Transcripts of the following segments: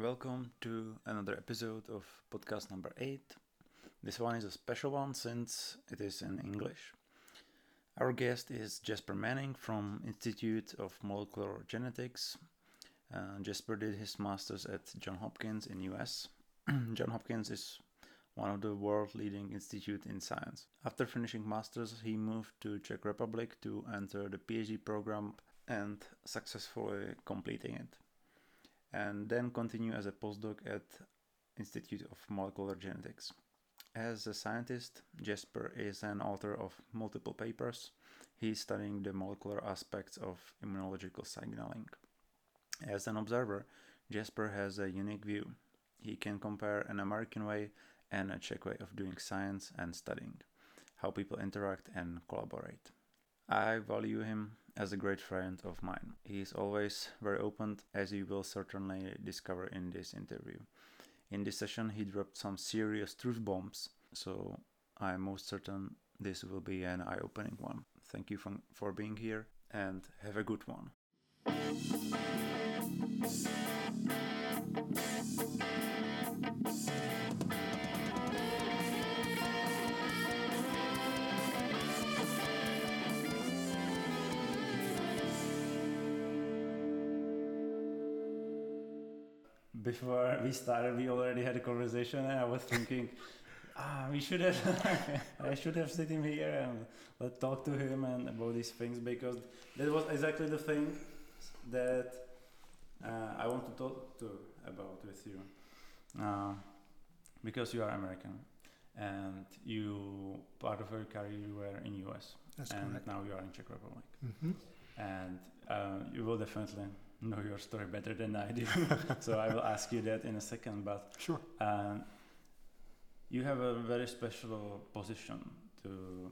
Welcome to another episode of podcast number eight. This one is a special one since it is in English. Our guest is Jasper Manning from Institute of Molecular Genetics. Uh, Jasper did his masters at John Hopkins in US. John Hopkins is one of the world leading institute in science. After finishing masters, he moved to Czech Republic to enter the PhD program and successfully completing it. And then continue as a postdoc at Institute of Molecular Genetics. As a scientist, Jasper is an author of multiple papers. He's studying the molecular aspects of immunological signaling. As an observer, Jasper has a unique view. He can compare an American way and a Czech way of doing science and studying, how people interact and collaborate. I value him as a great friend of mine. He is always very open, as you will certainly discover in this interview. In this session, he dropped some serious truth bombs, so I'm most certain this will be an eye opening one. Thank you for, for being here and have a good one. Before we started, we already had a conversation, and I was thinking, ah, we should have, I should have sit him here and let talk to him and about these things because that was exactly the thing that uh, I want to talk to about with you, uh, because you are American, and you part of your career you were in US, That's and correct. now you are in Czech Republic, hmm and uh, you will definitely know your story better than I do. so I will ask you that in a second. But Sure. um, you have a very special position to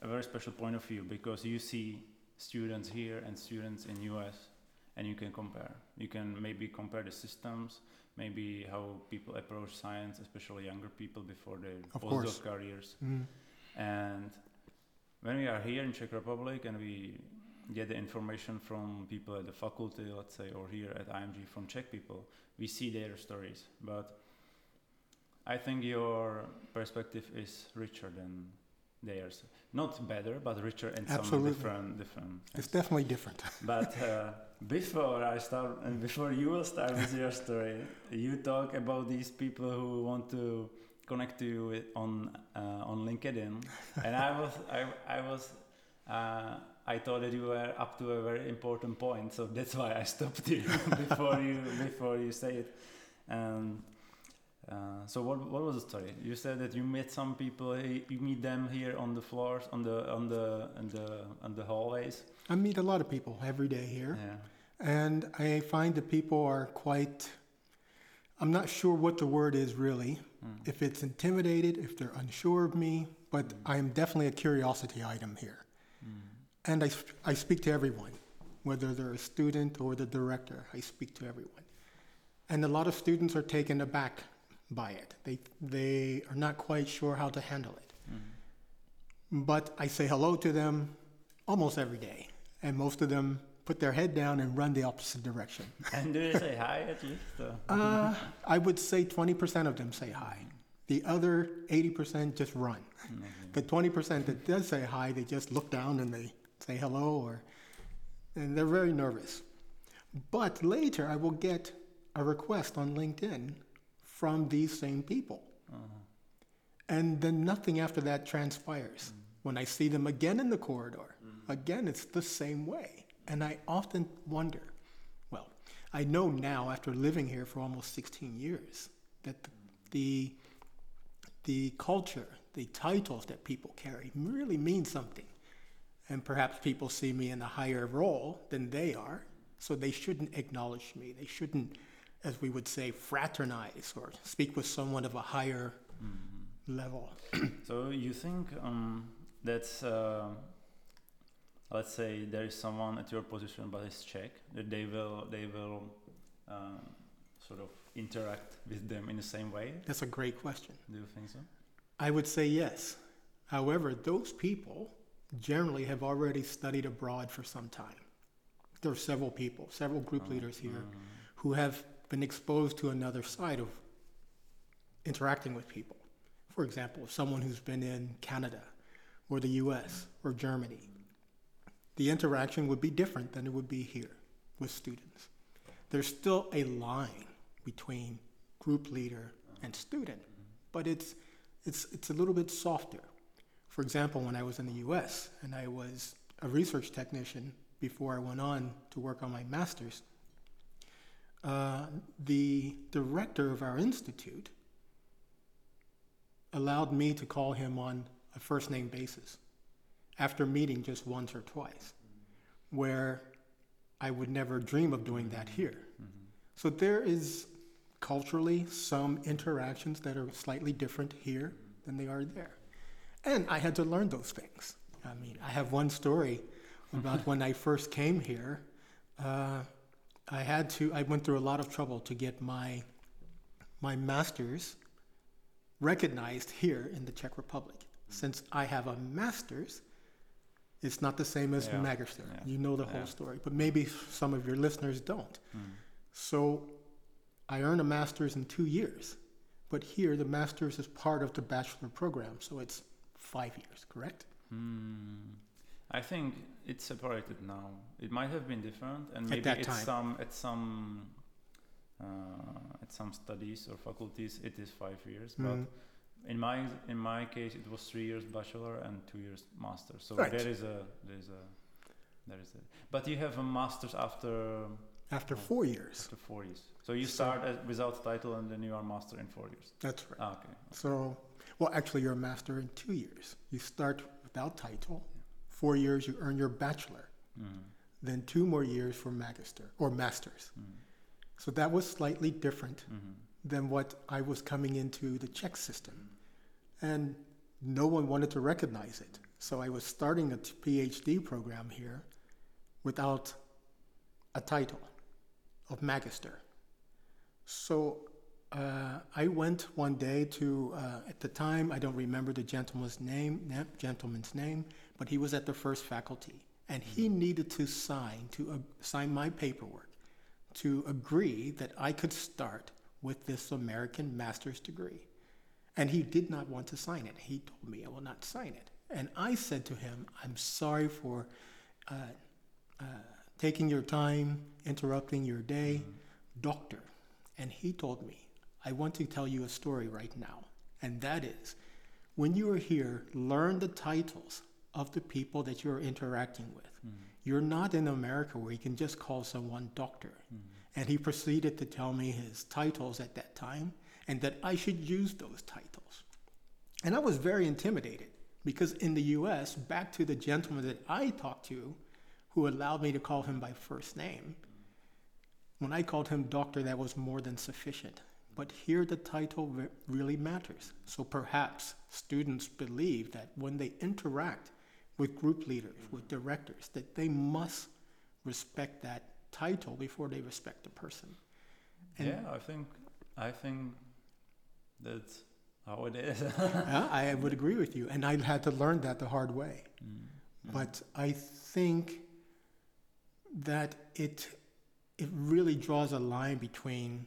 a very special point of view because you see students here and students in US and you can compare. You can maybe compare the systems, maybe how people approach science, especially younger people before their postdoc careers. Mm. And when we are here in Czech Republic and we get the information from people at the faculty, let's say, or here at IMG from Czech people, we see their stories. But I think your perspective is richer than theirs. Not better, but richer in some different different. It's definitely different. But uh, before I start, and before you will start with your story, you talk about these people who want to connect to you on uh, on LinkedIn, and I was I I was. Uh, I thought that you were up to a very important point, so that's why I stopped you before you before you say it. And uh, so, what what was the story? You said that you met some people. eh, You meet them here on the floors, on the on the on the on the hallways. I meet a lot of people every day here, Yeah. and I find that people are quite. I'm not sure what the word is really. Mm. If it's intimidated, if they're unsure of me, but Mm. I am definitely a curiosity item here. And I, sp- I speak to everyone, whether they're a student or the director, I speak to everyone. And a lot of students are taken aback by it. They, they are not quite sure how to handle it. Mm. But I say hello to them almost every day, and most of them put their head down and run the opposite direction. And do they say hi at least? Uh, I would say 20% of them say hi. The other 80% just run. mm, The 20% that does say hi, they just look down and they say hello, or, and they're very nervous. But later, I will get a request on LinkedIn from these same people. uh-huh. And then nothing after that transpires. Mm-hmm. When I see them again in the corridor, mm-hmm. again, it's the same way. And I often wonder well, I know now after living here for almost 16 years that the, mm-hmm. the, the culture, the titles that people carry really mean something. And perhaps people see me in a higher role than they are, so they shouldn't acknowledge me. They shouldn't, as we would say, fraternize or speak with someone of a higher Mm-hmm. level. So you think um, that's uh, let's say there is someone at your position but is Czech that they will they will um, sort of interact with them in the same way? That's a great question. Do you think so? I would say yes. However, those people generally have already studied abroad for some time. There are several people, several group uh-huh. leaders here, who have been exposed to another side of interacting with people. For example, someone who's been in Canada or the US or Germany, the interaction would be different than it would be here with students. There's still a line between group leader and student, but it's, it's, it's a little bit softer. For example, when I was in the US and I was a research technician before I went on to work on my master's, uh, the director of our institute allowed me to call him on a first name basis after meeting just once or twice, where I would never dream of doing that here. So there is culturally some interactions that are slightly different here than they are there. And I had to learn those things. I mean, I have one story about when I first came here. Uh, I had to, I went through a lot of trouble to get my, my master's recognized here in the Czech Republic. Since I have a master's, it's not the same as Yeah. magister. Yeah. You know the whole story, but maybe some of your listeners don't. So I earned a master's in two years, but here the master's is part of the bachelor program, so it's five years, correct? Hmm. I think it's separated now. It might have been different, and maybe that at some at some uh, at some studies or faculties it is five years. Mm. But in my in my case, it was three years bachelor and two years master. So Right. there is a there is a there is a. But you have a master's after After Oh. four years. after four years. So you So- start as, without title and then you are master in four years. That's right. Ah, okay. So, well, actually, you're a master in two years. You start without title. Four years, you earn your bachelor. Mm. Then two more years for magister or masters. Mm. So that was slightly different Mhm. than what I was coming into the Czech system. And no one wanted to recognize it. So I was starting a PhD program here without a title of magister. So uh, I went one day to, uh, at the time, I don't remember the gentleman's name, gentleman's name, but he was at the first faculty, and he needed to sign to uh, sign my paperwork to agree that I could start with this American master's degree. And he did not want to sign it. He told me, I will not sign it. And I said to him, I'm sorry for uh, uh, taking your time, interrupting your day, doctor. And he told me, I want to tell you a story right now. And that is, when you are here, learn the titles of the people that you're interacting with. Mm-hmm. You're not in America where you can just call someone doctor. Mm-hmm. And he proceeded to tell me his titles at that time and that I should use those titles. And I was very intimidated because in the US, back to the gentleman that I talked to, who allowed me to call him by first name, mm-hmm. when I called him doctor, that was more than sufficient. But here the title really matters. So perhaps students believe that when they interact with group leaders, with directors, that they must respect that title before they respect the person. And yeah, I think I think that's how it is. yeah, I would agree with you. And I had to learn that the hard way. Mm. But I think that it it really draws a line between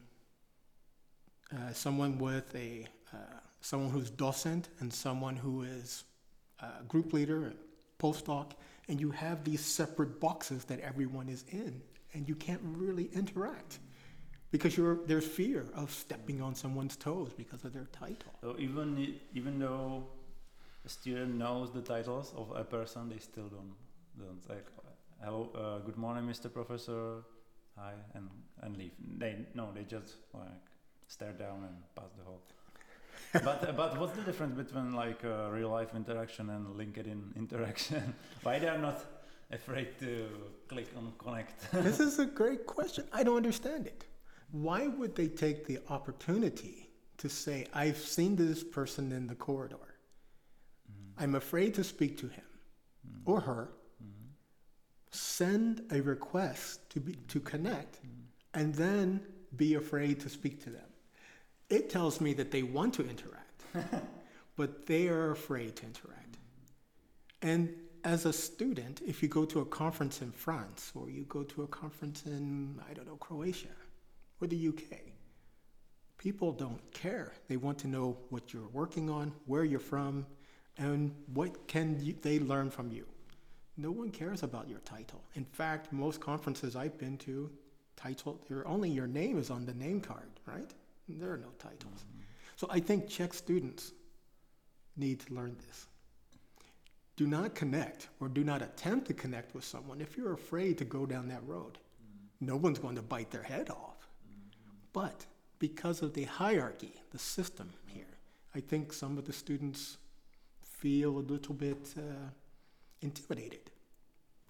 uh, someone with a uh, someone who's docent and someone who is a group leader, a postdoc, and you have these separate boxes that everyone is in, and you can't really interact because there's fear of stepping on someone's toes because of their title. So even even though a student knows the titles of a person, they still don't don't like hello, uh, good morning, Mr. Professor, hi, and and leave. They no, they just like stare down and pass the whole. but uh, but what's the difference between like uh, real life interaction and LinkedIn interaction? Why they are not afraid to click on connect? this is a great question. I don't understand it. Why would they take the opportunity to say, I've seen this person in the corridor? I'm afraid to speak to him or her. Send a request to, be, to connect and then be afraid to speak to them. It tells me that they want to interact, but they are afraid to interact. And as a student, if you go to a conference in France or you go to a conference in, I don't know, Croatia, or the UK. People don't care. They want to know what you're working on, where you're from, and what can you, they learn from you. No one cares about your title. In fact, most conferences I've been to, title, your only your name is on the name card, right? There are no titles. So I think Czech students need to learn this. Do not connect or do not attempt to connect with someone if you're afraid to go down that road. No one's going to bite their head off. But because of the hierarchy, the system here, I think some of the students feel a little bit uh, intimidated.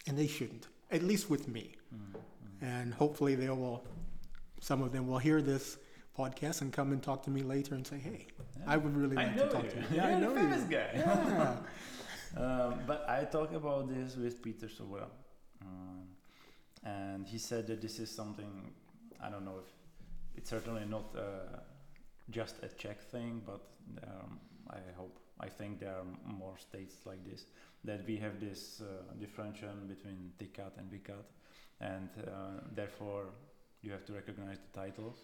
And they shouldn't, at least with me. Mm-hmm. And hopefully they will, some of them will hear this podcast and come and talk to me later and say, hey, yeah. I would really like to talk you. to you. Yeah, I know famous you. guy. Yeah. um, but I talk about this with Peter so well. Um, and he said that this is something, I don't know if it's certainly not uh, just a Czech thing, but um, I hope, I think there are more states like this, that we have this uh, differentiation between tykat and vykat, and uh, therefore you have to recognize the titles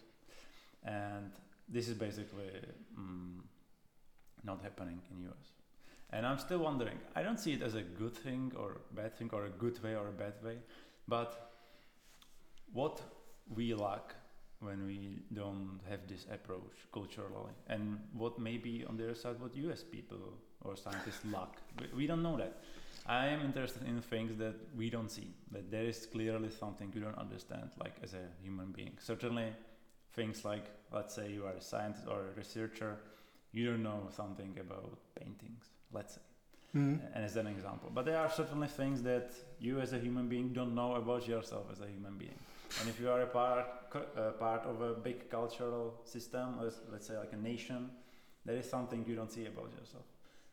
and this is basically mm, not happening in US. And I'm still wondering. I don't see it as a good thing or bad thing or a good way or a bad way, but what we lack when we don't have this approach culturally, and what maybe on the other side what US people or scientists lack, we, we don't know that. I am interested in things that we don't see, that there is clearly something we don't understand, like as a human being. Certainly things like, let's say you are a scientist or a researcher, you don't know something about paintings, let's say. Mm-hmm. And as an example, but there are certainly things that you as a human being don't know about yourself as a human being. And if you are a part uh, part of a big cultural system, let's, let's say like a nation, there is something you don't see about yourself.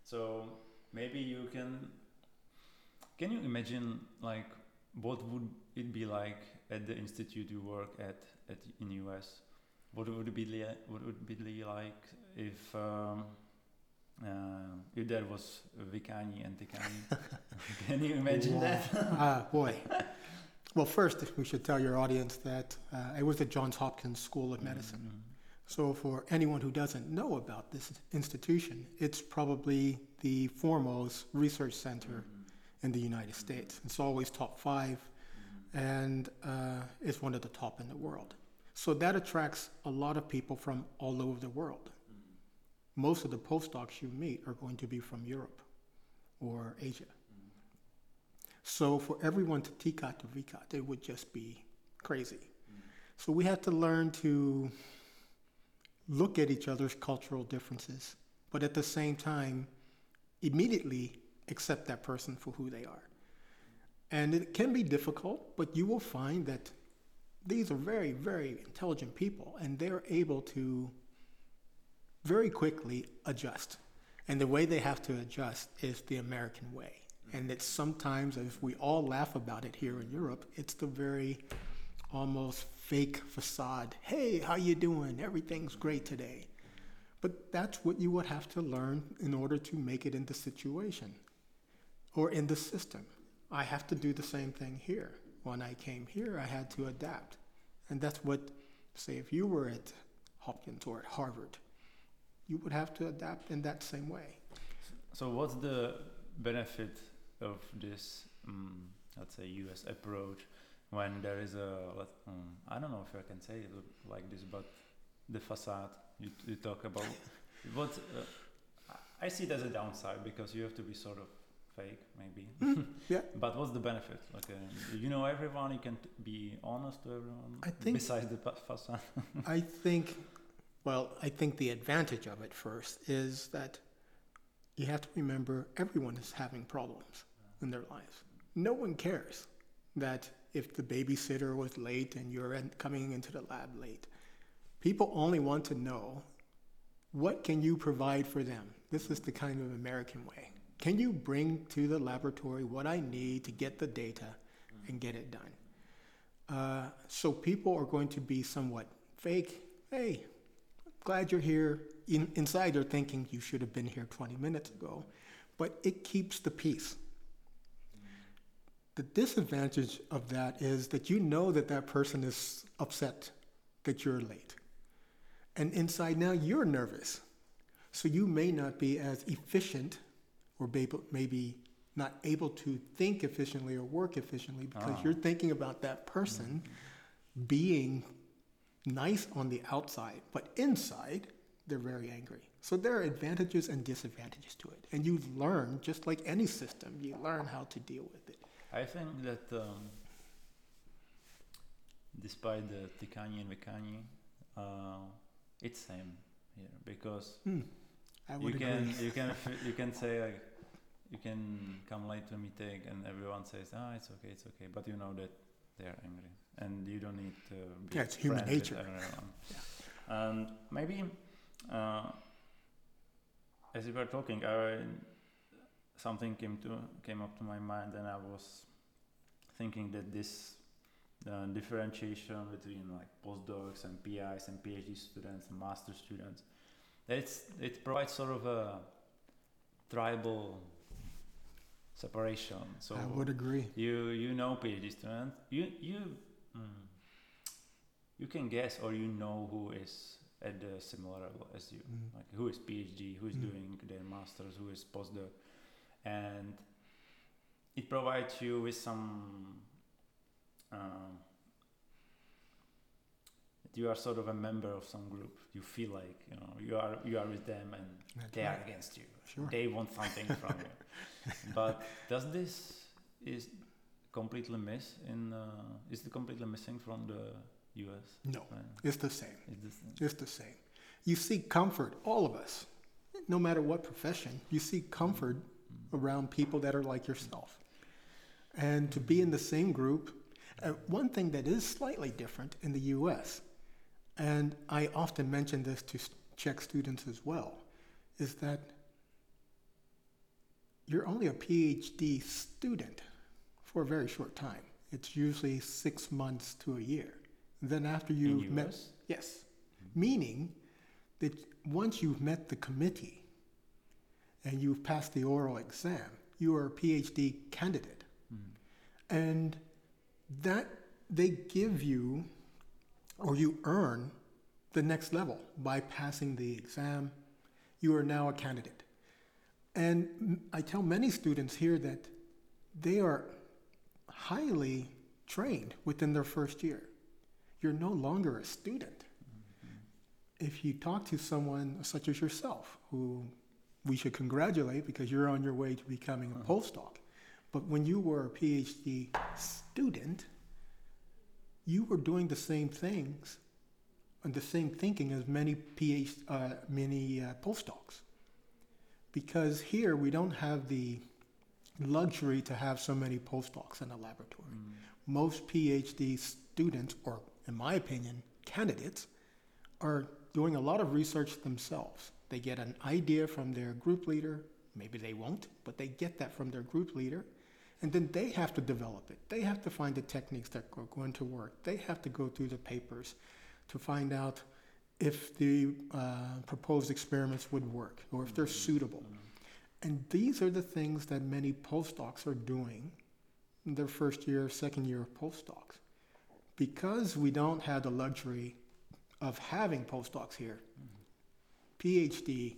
So maybe you can. Can you imagine like what would it be like at the institute you work at, at in US what would it be li- what would it be like if um, uh, if there was vykání and tykání? Can you imagine wow. that? Ah, boy. Well, first, we should tell your audience that uh, I was at Johns Hopkins School of Medicine. Mm-hmm. So, for anyone who doesn't know about this institution, it's probably the foremost research center mm-hmm. in the United States. It's always top 5 mm-hmm. and uh, it's one of the top in the world. So that attracts a lot of people from all over the world. Mm-hmm. Most of the postdocs you meet are going to be from Europe or Asia. Mm-hmm. So for everyone to tykat to vykat, it would just be crazy. Mm-hmm. So we have to learn to look at each other's cultural differences, but at the same time, immediately accept that person for who they are. And it can be difficult, but you will find that these are very, very intelligent people, and they're able to very quickly adjust. And the way they have to adjust is the American way. And it's sometimes, if we all laugh about it here in Europe, it's the very almost fake facade. Hey, how you doing? Everything's great today. But that's what you would have to learn in order to make it in the situation or in the system. I have to do the same thing here when I came here, I had to adapt. And that's what, say, if you were at Hopkins or at Harvard, you would have to adapt in that same way. So, what's the benefit of this, um, let's say, US approach when there is a, um, I don't know if I can say it like this, but the facade you, you talk about? what uh, I see it as a downside because you have to be sort of fake maybe. Mm, yeah. But what's the benefit? Like uh, you know everyone you can t- be honest to everyone i think besides the facade i think well i think the advantage of it first is that you have to remember everyone is having problems in their lives. No one cares that if the babysitter was late and you're in, coming into the lab late. People only want to know what can you provide for them? This is the kind of american way can you bring to the laboratory what I need to get the data and get it done? Uh, so people are going to be somewhat fake. Hey, glad you're here. In, inside, they're thinking you should have been here 20 minutes ago, but it keeps the peace. The disadvantage of that is that you know that that person is upset that you're late. And inside now, you're nervous. So you may not be as efficient or maybe not able to think efficiently or work efficiently because Ah. you're thinking about that person being nice on the outside, but inside, they're very angry. So there are advantages and disadvantages to it. And you learn, just like any system, you learn how to deal with it. I think that um, despite the tykání and vykání, uh, it's same here because Hmm. I you can you can you can say like you can come late to a meeting and everyone says ah it's okay it's okay but you know that they are angry and you don't need to be Yeah, it's human nature. everyone. and maybe uh, as you were talking I, something came to came up to my mind and I was thinking that this uh, differentiation between like postdocs and PIs and PhD students and master students it's it provides sort of a tribal separation. So I would agree. you you know PhD students. you you mm, you can guess or you know who is at the similar level as you, Mm. like who is PhD, who is Mm. doing their masters, who is postdoc, and it provides you with some. Um, you are sort of a member of some group. You feel like you know you are you are with them and That's they are against you. Sure. They want something from you. But does this is completely miss in uh, is it completely missing from the US? No, Uh, it's the same. is this It's the same. You seek comfort, all of us, no matter what profession, you seek comfort around people that are like yourself. And to be in the same group, uh, one thing that is slightly different in the US, and I often mention this to Czech students as well, is that you're only a PhD student for a very short time. It's usually six months to a year. Then after you've met? Yes. Meaning that once you've met the committee and you've passed the oral exam, you are a PhD candidate. Mm. And that they give you or you earn the next level by passing the exam. You are now a candidate. And I tell many students here that they are highly trained within their first year. You're no longer a student. If you talk to someone such as yourself, who we should congratulate because you're on your way to becoming a postdoc, but when you were a PhD student, you were doing the same things and the same thinking as many PhD, uh, many uh, postdocs. Because here we don't have the luxury to have so many postdocs in a laboratory. Mm. Most PhD students, or in my opinion, candidates, are doing a lot of research themselves. They get an idea from their group leader. Maybe they won't, but they get that from their group leader. And then they have to develop it. They have to find the techniques that are going to work. They have to go through the papers to find out if the uh, proposed experiments would work or if they're suitable. And these are the things that many postdocs are doing in their first year, second year of postdocs. Because we don't have the luxury of having postdocs here, PhD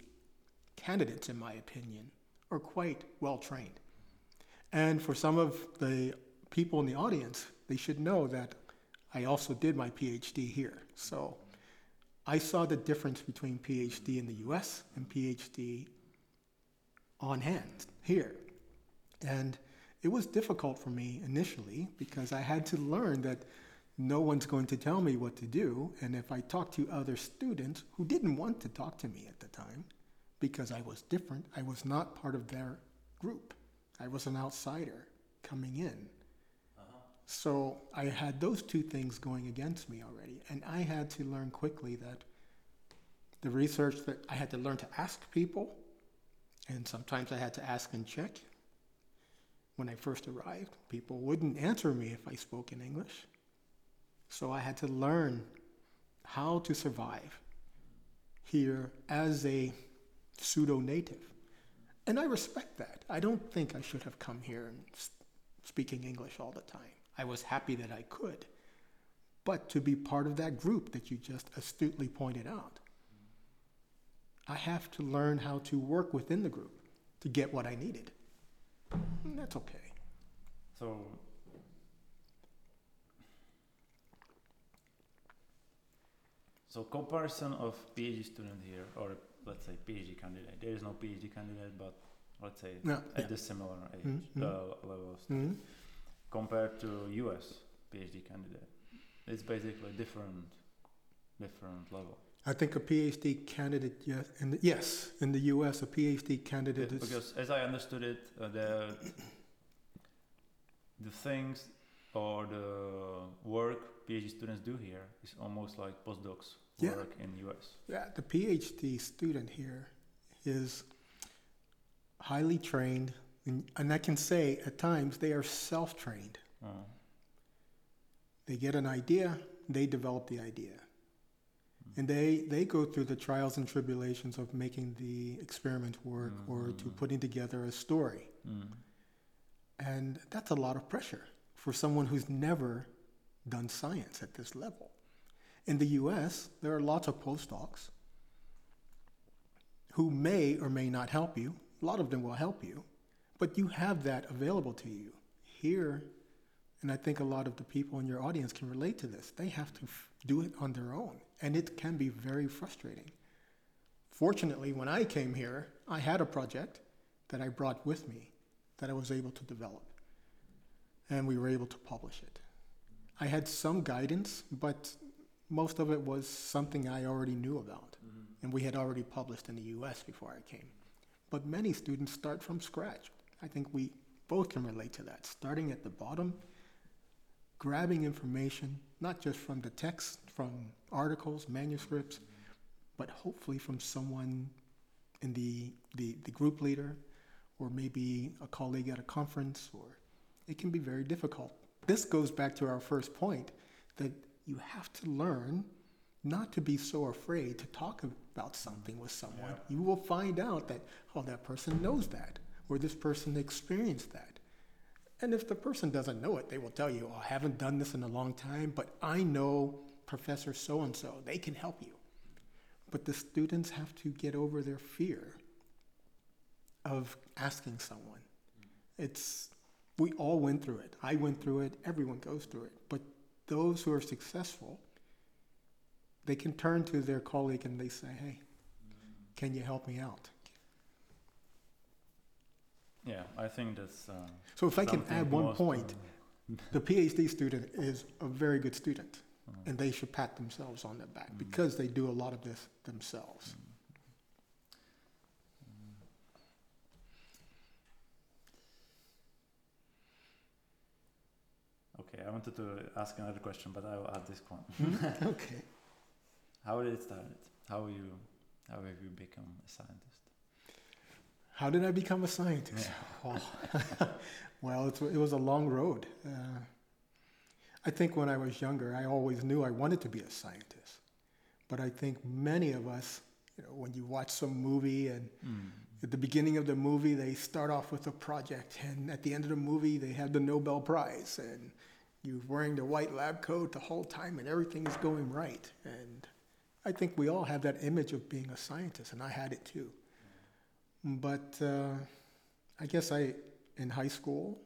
candidates, in my opinion, are quite well trained. And for some of the people in the audience, they should know that I also did my PhD here. So I saw the difference between PhD in the US and PhD on hand here. And it was difficult for me initially because I had to learn that no one's going to tell me what to do. And if I talked to other students who didn't want to talk to me at the time because I was different, I was not part of their group. I was an outsider coming in. So I had those two things going against me already. And I had to learn quickly that the research that I had to learn to ask people, and sometimes I had to ask and Czech. When I first arrived, people wouldn't answer me if I spoke in English. So I had to learn how to survive here as a pseudo native. And I respect that. I don't think I should have come here speaking English all the time. I was happy that I could. but to be part of that group that you just astutely pointed out. I have to learn how to work within the group to get what I needed. And that's okay. So, so comparison of PhD student here, or let's say PhD candidate. There is no PhD candidate, but let's say No, at yeah. the similar age Mhm, uh, level of study. Mhm. Compared to US PhD candidate. It's basically different, different level. I think a PhD candidate, yes, in the, yes, in the U.S., a PhD candidate is because as I understood it, uh, the the things or the work PhD students do here is almost like postdocs Yeah. work in the US. Yeah, the PhD student here is highly trained, and, and I can say at times they are self trained. Uh, They get an idea, they develop the idea. And they, they go through the trials and tribulations of making the experiment work or to Mhm. putting together a story. mm, And that's a lot of pressure for someone who's never done science at this level. In the US, there are lots of postdocs who may or may not help you. A lot of them will help you, but you have that available to you. Here, and I think a lot of the people in your audience can relate to this, they have to f- do it on their own, and it can be very frustrating. Fortunately, when I came here, I had a project that I brought with me that I was able to develop. And we were able to publish it. I had some guidance, but most of it was something I already knew about. Mm-hmm. And we had already published in the US before I came. But many students start from scratch. I think we both can relate to that. Starting at the bottom, grabbing information, not just from the text, from articles, manuscripts, but hopefully from someone in the, the, the group leader or maybe a colleague at a conference, or it can be very difficult. This goes back to our first point that you have to learn not to be so afraid to talk about something with someone. Yeah. You will find out that, oh, that person knows that, or this person experienced that. And if the person doesn't know it, they will tell you, oh, I haven't done this in a long time, but I know Professor so and so, they can help you. But the students have to get over their fear of asking someone. It's we all went through it. I went through it. Everyone goes through it. But those who are successful, they can turn to their colleague and they say, "Hey, can you help me out?" Yeah, I think that's. Uh, So if I can add one point, uh, the PhD student is a very good student, uh, and they should pat themselves on the back Mm. because they do a lot of this themselves. Okay, I wanted to ask another question, but I will add this one. Hmm? okay. How did it start? How you, how have you become a scientist? How did I become a scientist? Oh. well, it's, it was a long road. Uh, I think when I was younger, I always knew I wanted to be a scientist. But I think many of us, you know, when you watch some movie and Mm. at the beginning of the movie, they start off with a project, and at the end of the movie, they have the Nobel Prize, and you're wearing the white lab coat the whole time, and everything is going right. And I think we all have that image of being a scientist, and I had it too. But uh, I guess I, in high school,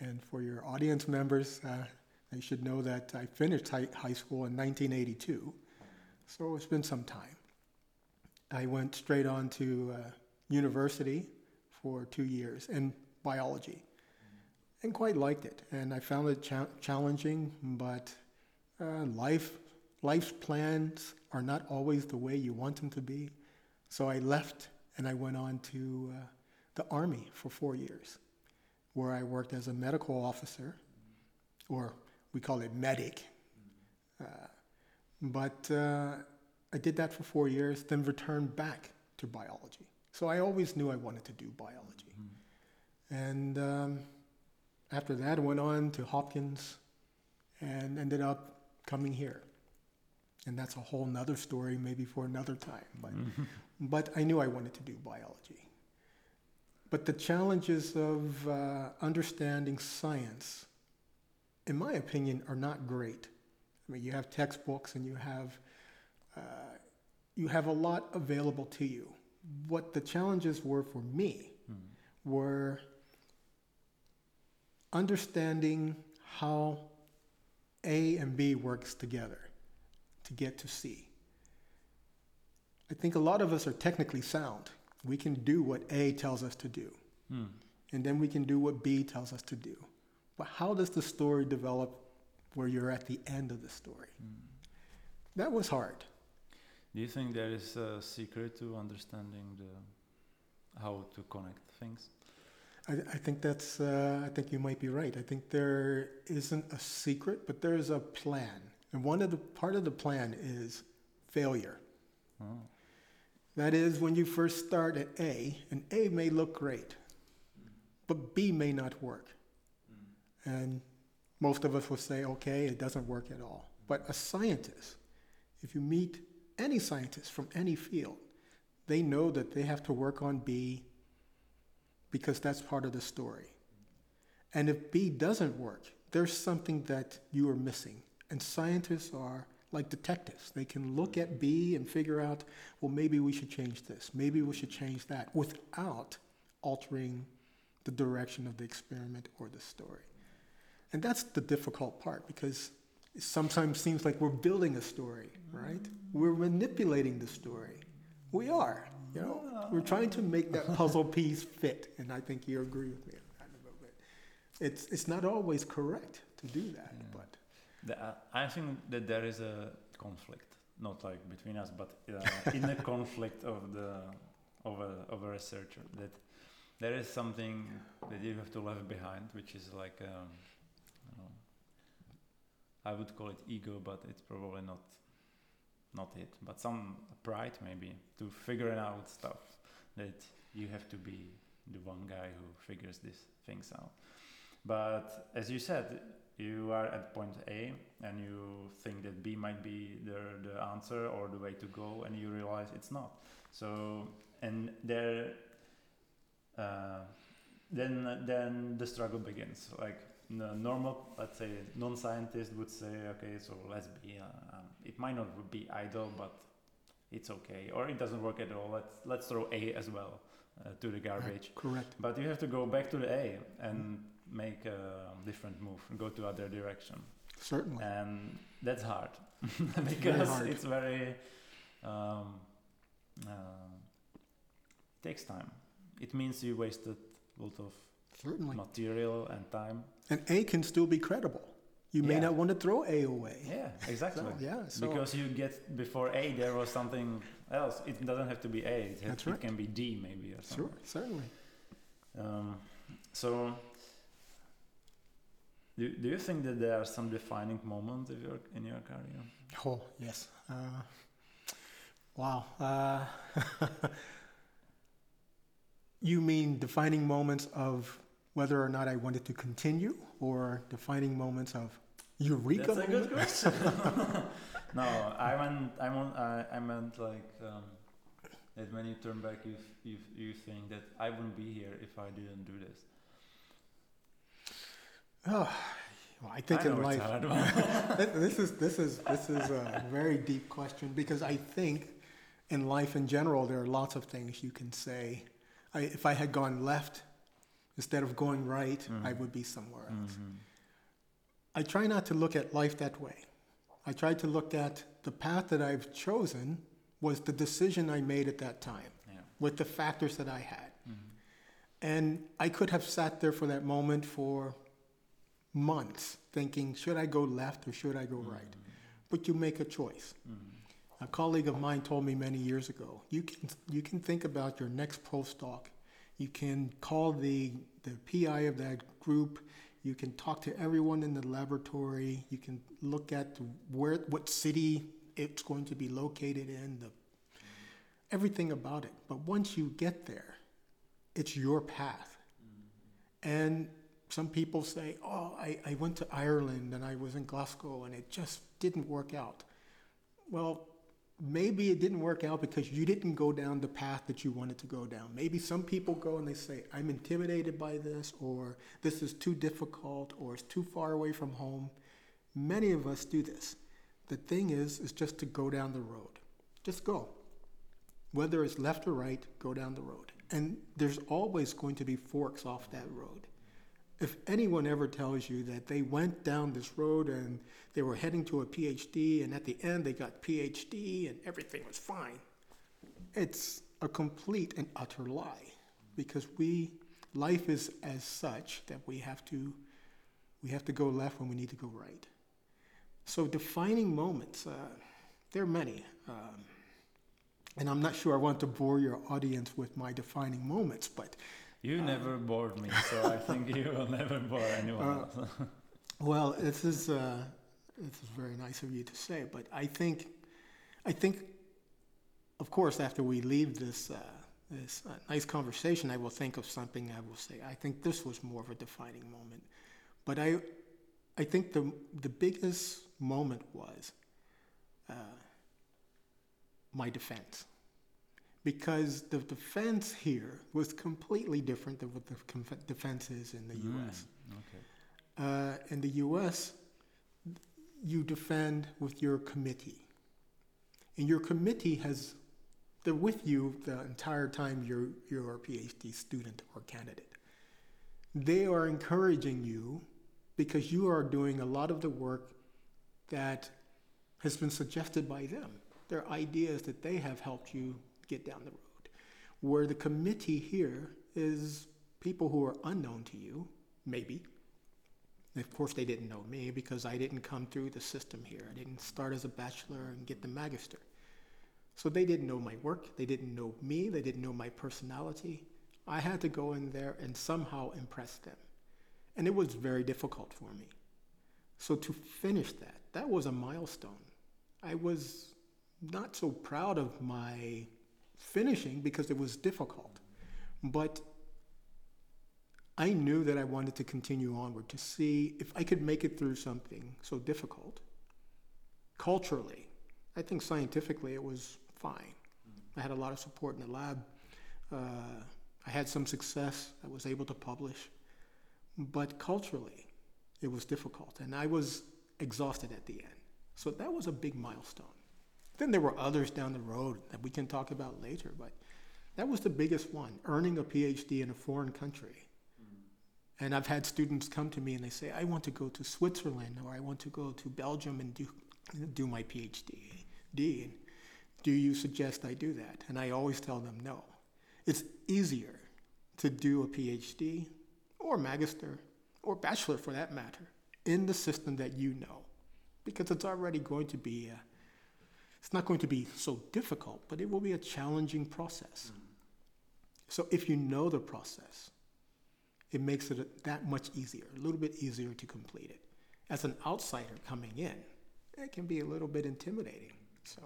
and for your audience members, uh, they should know that I finished high, high school in 1982, so it's been some time. I went straight on to uh, university for two years in biology and quite liked it. And I found it cha- challenging, but uh, life, life's plans are not always the way you want them to be. So I left and I went on to uh, the Army for four years, where I worked as a medical officer, or we call it medic. Uh, but uh, I did that for four years, then returned back to biology. So I always knew I wanted to do biology. And um, after that, I went on to Hopkins and ended up coming here. And that's a whole nother story, maybe for another time. But, but I knew I wanted to do biology. But the challenges of uh, understanding science, in my opinion, are not great. I mean, you have textbooks and you have uh, you have a lot available to you. What the challenges were for me Mm. were understanding how A and B works together to get to C. I think a lot of us are technically sound. We can do what A tells us to do, Mm. and then we can do what B tells us to do. But how does the story develop where you're at the end of the story? Mm. That was hard. Do you think there is a secret to understanding the how to connect things? I, I think that's. Uh, I think you might be right. I think there isn't a secret, but there is a plan, and one of the part of the plan is failure. Oh. That is when you first start at A, and A may look great, but B may not work, and most of us will say, okay, it doesn't work at all. But a scientist, if you meet any scientist from any field, they know that they have to work on B because that's part of the story. And if B doesn't work, there's something that you are missing. And scientists are like detectives. They can look at B and figure out, well, maybe we should change this, maybe we should change that, without altering the direction of the experiment or the story. And that's the difficult part because it sometimes seems like we're building a story, right? We're manipulating the story. We are, you know. We're trying to make that puzzle piece fit, and I think you agree with me on that a little bit. It's it's not always correct to do that, Yeah. but The, uh, I think that there is a conflict, not like between us, but uh, in the conflict of the of a of a researcher that there is something that you have to leave behind, which is like um, you know, I would call it ego, but it's probably not not it, but some pride maybe to figuring out stuff that you have to be the one guy who figures these things out. But as you said, you are at point A and you think that B might be the the answer or the way to go, and you realize it's not. So and there, uh, then then the struggle begins. Like the normal, let's say, non-scientist would say, okay, so let's be. Uh, um, it might not be idle, but it's okay, or it doesn't work at all. Let's let's throw A as well uh, to the garbage. correct. But you have to go back to the A and make a different move and go to other direction. Certainly. And that's hard very because hard. it's very um, uh, takes time. It means you wasted a lot of Certainly. material and time. And A can still be credible. You may Yeah. not want to throw A away. Yeah, exactly. So, yeah. So because you get before A, there was something else. It doesn't have to be A. It, has, That's it can be D maybe or something. sure, certainly. Um, so, do, do you think that there are some defining moments of your, in your career? Oh yes. Uh, wow. Uh, you mean defining moments of whether or not I wanted to continue, or defining moments of eureka? That's a good question. no, I meant, I meant, I meant like um, that when you turn back, you, you you think that I wouldn't be here if I didn't do this. Oh, well, I think I in life, this is this is this is a very deep question because I think in life in general there are lots of things you can say. I, if I had gone left instead of going right, I Mhm. would be somewhere else. Mhm. I try not to look at life that way. I try to look at the path that I've chosen was the decision I made at that time Yeah. with the factors that I had. Mhm. And I could have sat there for that moment for months thinking, should I go left or should I go right? But you make a choice. Mhm. A colleague of mine told me many years ago, you can you can think about your next postdoc. You can call the the PI of that group. You can talk to everyone in the laboratory. You can look at where what city it's going to be located in, the everything about it. But once you get there, it's your path. And some people say, "Oh, I, I went to Ireland and I was in Glasgow and it just didn't work out." Well, maybe it didn't work out because you didn't go down the path that you wanted to go down. Maybe some people go and they say, I'm intimidated by this, or this is too difficult, or it's too far away from home. Many of us do this. the thing is, is just to go down the road. Just go. Whether it's left or right, go down the road. And there's always going to be forks off that road. If anyone ever tells you that they went down this road and they were heading to a PhD and at the end they got PhD and everything was fine, it's a complete and utter lie because we life is as such that we have to we have to go left when we need to go right. So defining moments, uh, there are many. Um, and I'm not sure I want to bore your audience with my defining moments, but. You never bored me, so I think you will never bore anyone uh, else. well, this is, uh, this is very nice of you to say, but I think, I think, of course, after we leave this, uh, this uh, nice conversation, I will think of something I will say. I think this was more of a defining moment. But I, I think the, the biggest moment was uh, my defense. Because the defense here was completely different than what the defense is in the mm, US. Okay. Uh, in the US, you defend with your committee. And your committee has, they're with you the entire time you're, you're a PhD student or candidate. They are encouraging you because you are doing a lot of the work that has been suggested by them. They're ideas that they have helped you get down the road. Where the committee here is people who are unknown to you, maybe. of course, they didn't know me because I didn't come through the system here. I didn't start as a bachelor and get the magister. So they didn't know my work, they didn't know me, they didn't know my personality. I had to go in there and somehow impress them. And it was very difficult for me. So to finish that, that was a milestone. I was not so proud of my finishing because it was difficult. But I knew that I wanted to continue onward to see if I could make it through something so difficult. Culturally, I think scientifically it was fine. I had a lot of support in the lab. Uh, I had some success. I was able to publish. But culturally, it was difficult. And I was exhausted at the end. So that was a big milestone. Then there were others down the road that we can talk about later, but that was the biggest one earning a PhD in a foreign country. Mm-hmm. And I've had students come to me and they say, I want to go to Switzerland or I want to go to Belgium and do, do my PhD. D. Do you suggest I do that? And I always tell them no. It's easier to do a PhD or magister or bachelor for that matter in the system that you know because it's already going to be a, it's not going to be so difficult, but it will be a challenging process. Mm. So if you know the process, it makes it that much easier, a little bit easier to complete it. As an outsider coming in, it can be a little bit intimidating. So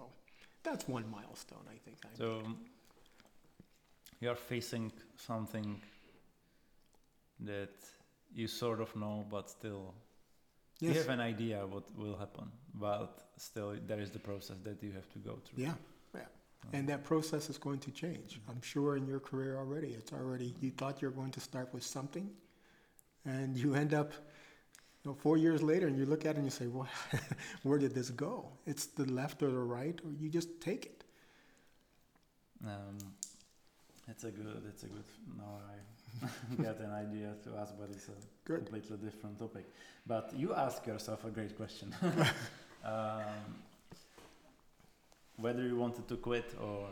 that's one milestone, I think. I so you're facing something that you sort of know, but still Yes. You have an idea what will happen, but still there is the process that you have to go through. Yeah, yeah. And that process is going to change. I'm sure in your career already, it's already, you thought you were going to start with something, and you end up, you know, four years later, and you look at it and you say, well, where did this go? It's the left or the right, or you just take it. Um, it's a good, it's a good, now I get an idea to ask, but it's a Good. completely different topic. But you ask yourself a great question. um, whether you wanted to quit or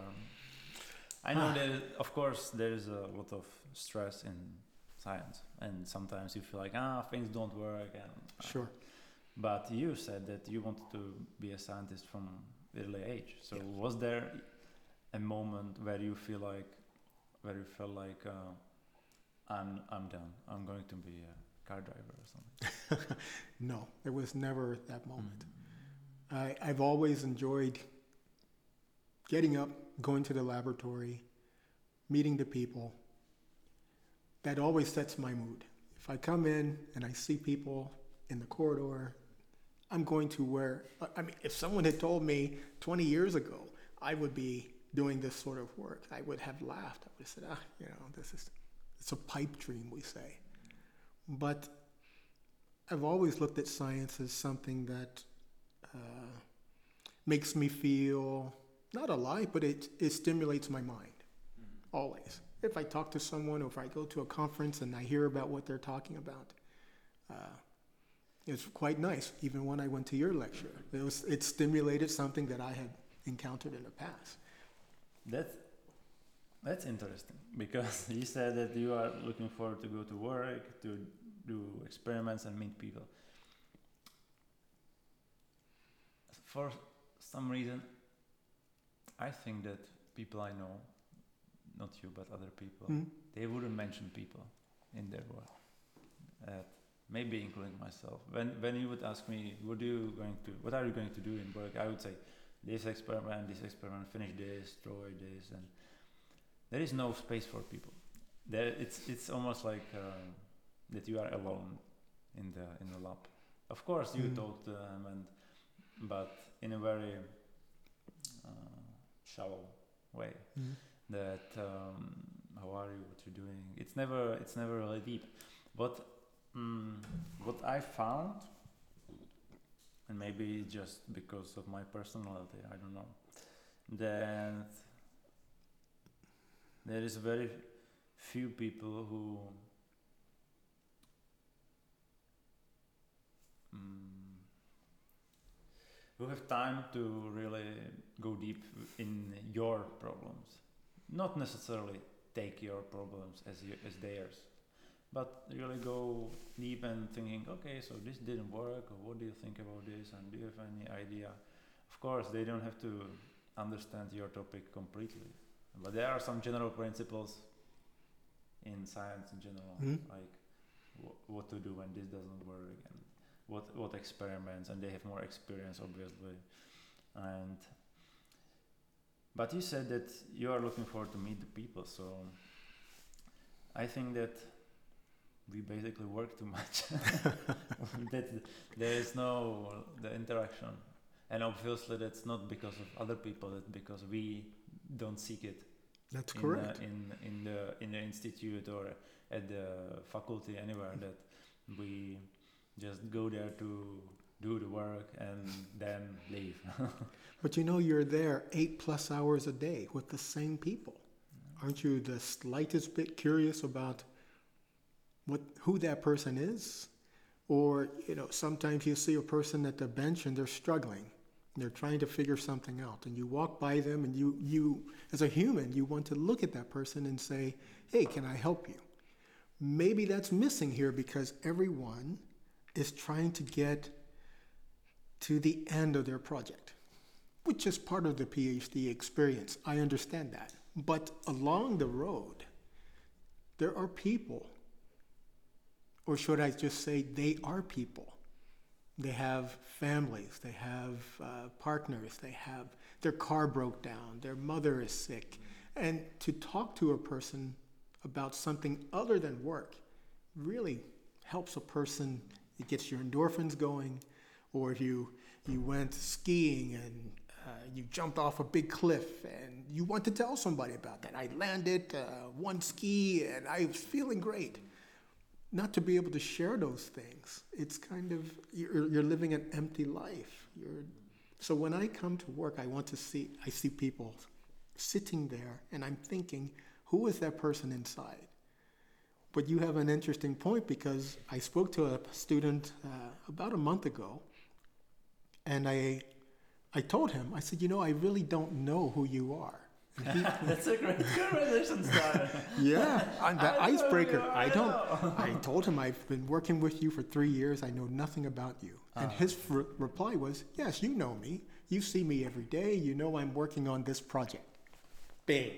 I know ah. that of course there's a lot of stress in science and sometimes you feel like ah things don't work and uh, sure but you said that you wanted to be a scientist from early age so yeah. was there a moment where you feel like where you felt like uh, I'm I'm done. I'm going to be a car driver or something. no, there was never that moment. Mm-hmm. I, I've always enjoyed getting up, going to the laboratory, meeting the people. That always sets my mood. If I come in and I see people in the corridor, I'm going to where, I mean, if someone had told me 20 years ago I would be doing this sort of work, I would have laughed. I would have said, ah, you know, this is it's a pipe dream, we say. But I've always looked at science as something that uh, makes me feel not alive, but it, it stimulates my mind always. If I talk to someone or if I go to a conference and I hear about what they're talking about, uh, it's quite nice. Even when I went to your lecture, it, was, it stimulated something that I had encountered in the past. That's that's interesting because you said that you are looking forward to go to work, to do experiments and meet people. For some reason, I think that people I know, not you but other people, Mm. they wouldn't mention people in their work. Uh, maybe including myself. When when you would ask me, what are you going to, what are you going to do in work? I would say, this experiment, this experiment, finish this, destroy this, and there is no space for people. There, it's it's almost like um, that you are alone in the in the lab. Of course, you Mm. talk to them, and but in a very uh, shallow way. Mm. That um, how are you? What you're doing? It's never it's never really deep. But mm, what I found, and maybe just because of my personality, I don't know, that there is very few people who mm, who have time to really go deep in your problems. Not necessarily take your problems as as theirs, but really go deep and thinking, okay, so this didn't work, or what do you think about this, and do you have any idea? Of course, they don't have to understand your topic completely, but there are some general principles in science in general, Mhm. like wh- what to do when this doesn't work, and what what experiments, and they have more experience, obviously, and. But you said that you are looking forward to meet the people, so I think that we basically work too much. that there is no the interaction, and obviously that's not because of other people. That's because we don't seek it That's in correct. The, in in the in the institute or at the faculty anywhere. That we just go there to do the work and then leave. But you know, you're there eight plus hours a day with the same people. Aren't you the slightest bit curious about what who that person is? Or, you know, sometimes you see a person at the bench and they're struggling. They're trying to figure something out. And you walk by them and you, you as a human, you want to look at that person and say, hey, can I help you? Maybe that's missing here because everyone is trying to get to the end of their project which is part of the PhD experience. I understand that. But along the road, there are people, or should I just say, they are people. They have families, they have uh, partners, they have their car broke down, their mother is sick. And to talk to a person about something other than work really helps a person. It gets your endorphins going, or if you you went skiing and uh, you jumped off a big cliff and you want to tell somebody about that. I landed uh, one ski and I was feeling great. Not to be able to share those things, it's kind of you're, you're living an empty life. You're, so when I come to work, I want to see I see people sitting there and I'm thinking, who is that person inside? But you have an interesting point because I spoke to a student uh, about a month ago, and I I told him, I said, you know, I really don't know who you are. That's a great conversation starter. yeah, I'm the I icebreaker. I I don't. I told him I've been working with you for three years. I know nothing about you. And Ah. his r- reply was, "Yes, you know me. You see me every day. You know I'm working on this project." Bang.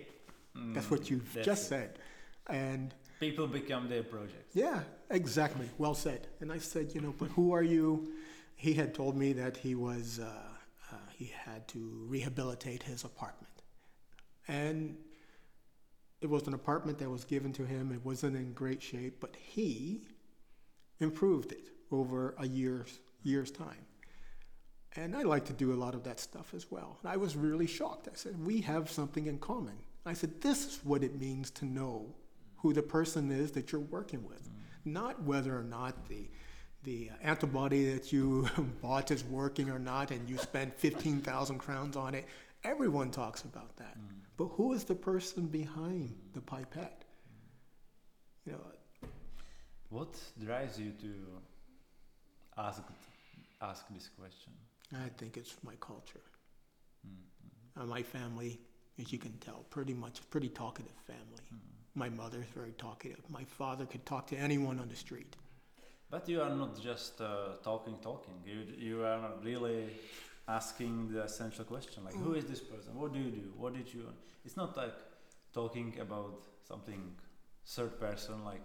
That's what you've Mm, that's just it. said. And People become their projects. yeah, exactly. Well said. And I said, you know, but who are you? He had told me that he was uh, uh, he had to rehabilitate his apartment, and it was an apartment that was given to him. It wasn't in great shape, but he improved it over a year's year's time. And I like to do a lot of that stuff as well. And I was really shocked. I said, We have something in common. I said, This is what it means to know who the person is that you're working with, not whether or not the, the antibody that you bought is working or not, and you spent 15,000 crowns on it. Everyone talks about that. Mm. But who is the person behind the pipette? You know, What drives you to ask ask this question? I think it's my culture. Mm. Uh, my family, as you can tell, pretty much pretty talkative family. Mm. My mother's very talkative. My father could talk to anyone on the street. But you are not just uh, talking, talking. You you are really asking the essential question, like, who mm. is this person? What do you do? What did you? It's not like talking about something third person, like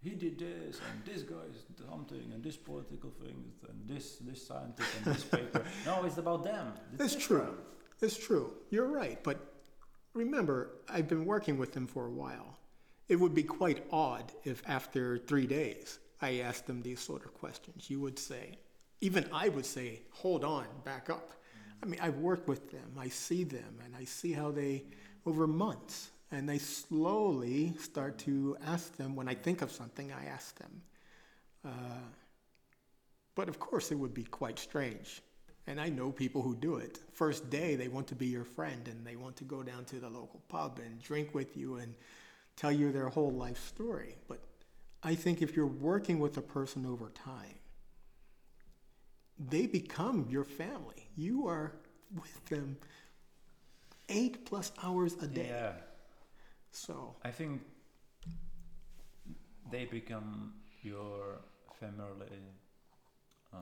he did this and this guy is something and this political thing and this this scientist and this paper. No, it's about them. It's true. It's true. You're right. But remember, I've been working with them for a while. It would be quite odd if after three days I asked them these sort of questions. You would say, even I would say, hold on, back up. I mean, I've worked with them, I see them, and I see how they, over months, and they slowly start to ask them. When I think of something, I ask them. Uh, but of course, it would be quite strange. And I know people who do it. First day, they want to be your friend and they want to go down to the local pub and drink with you and tell you their whole life story. But I think if you're working with a person over time, they become your family. You are with them eight plus hours a day. Yeah, So, I think they become your family. Uh,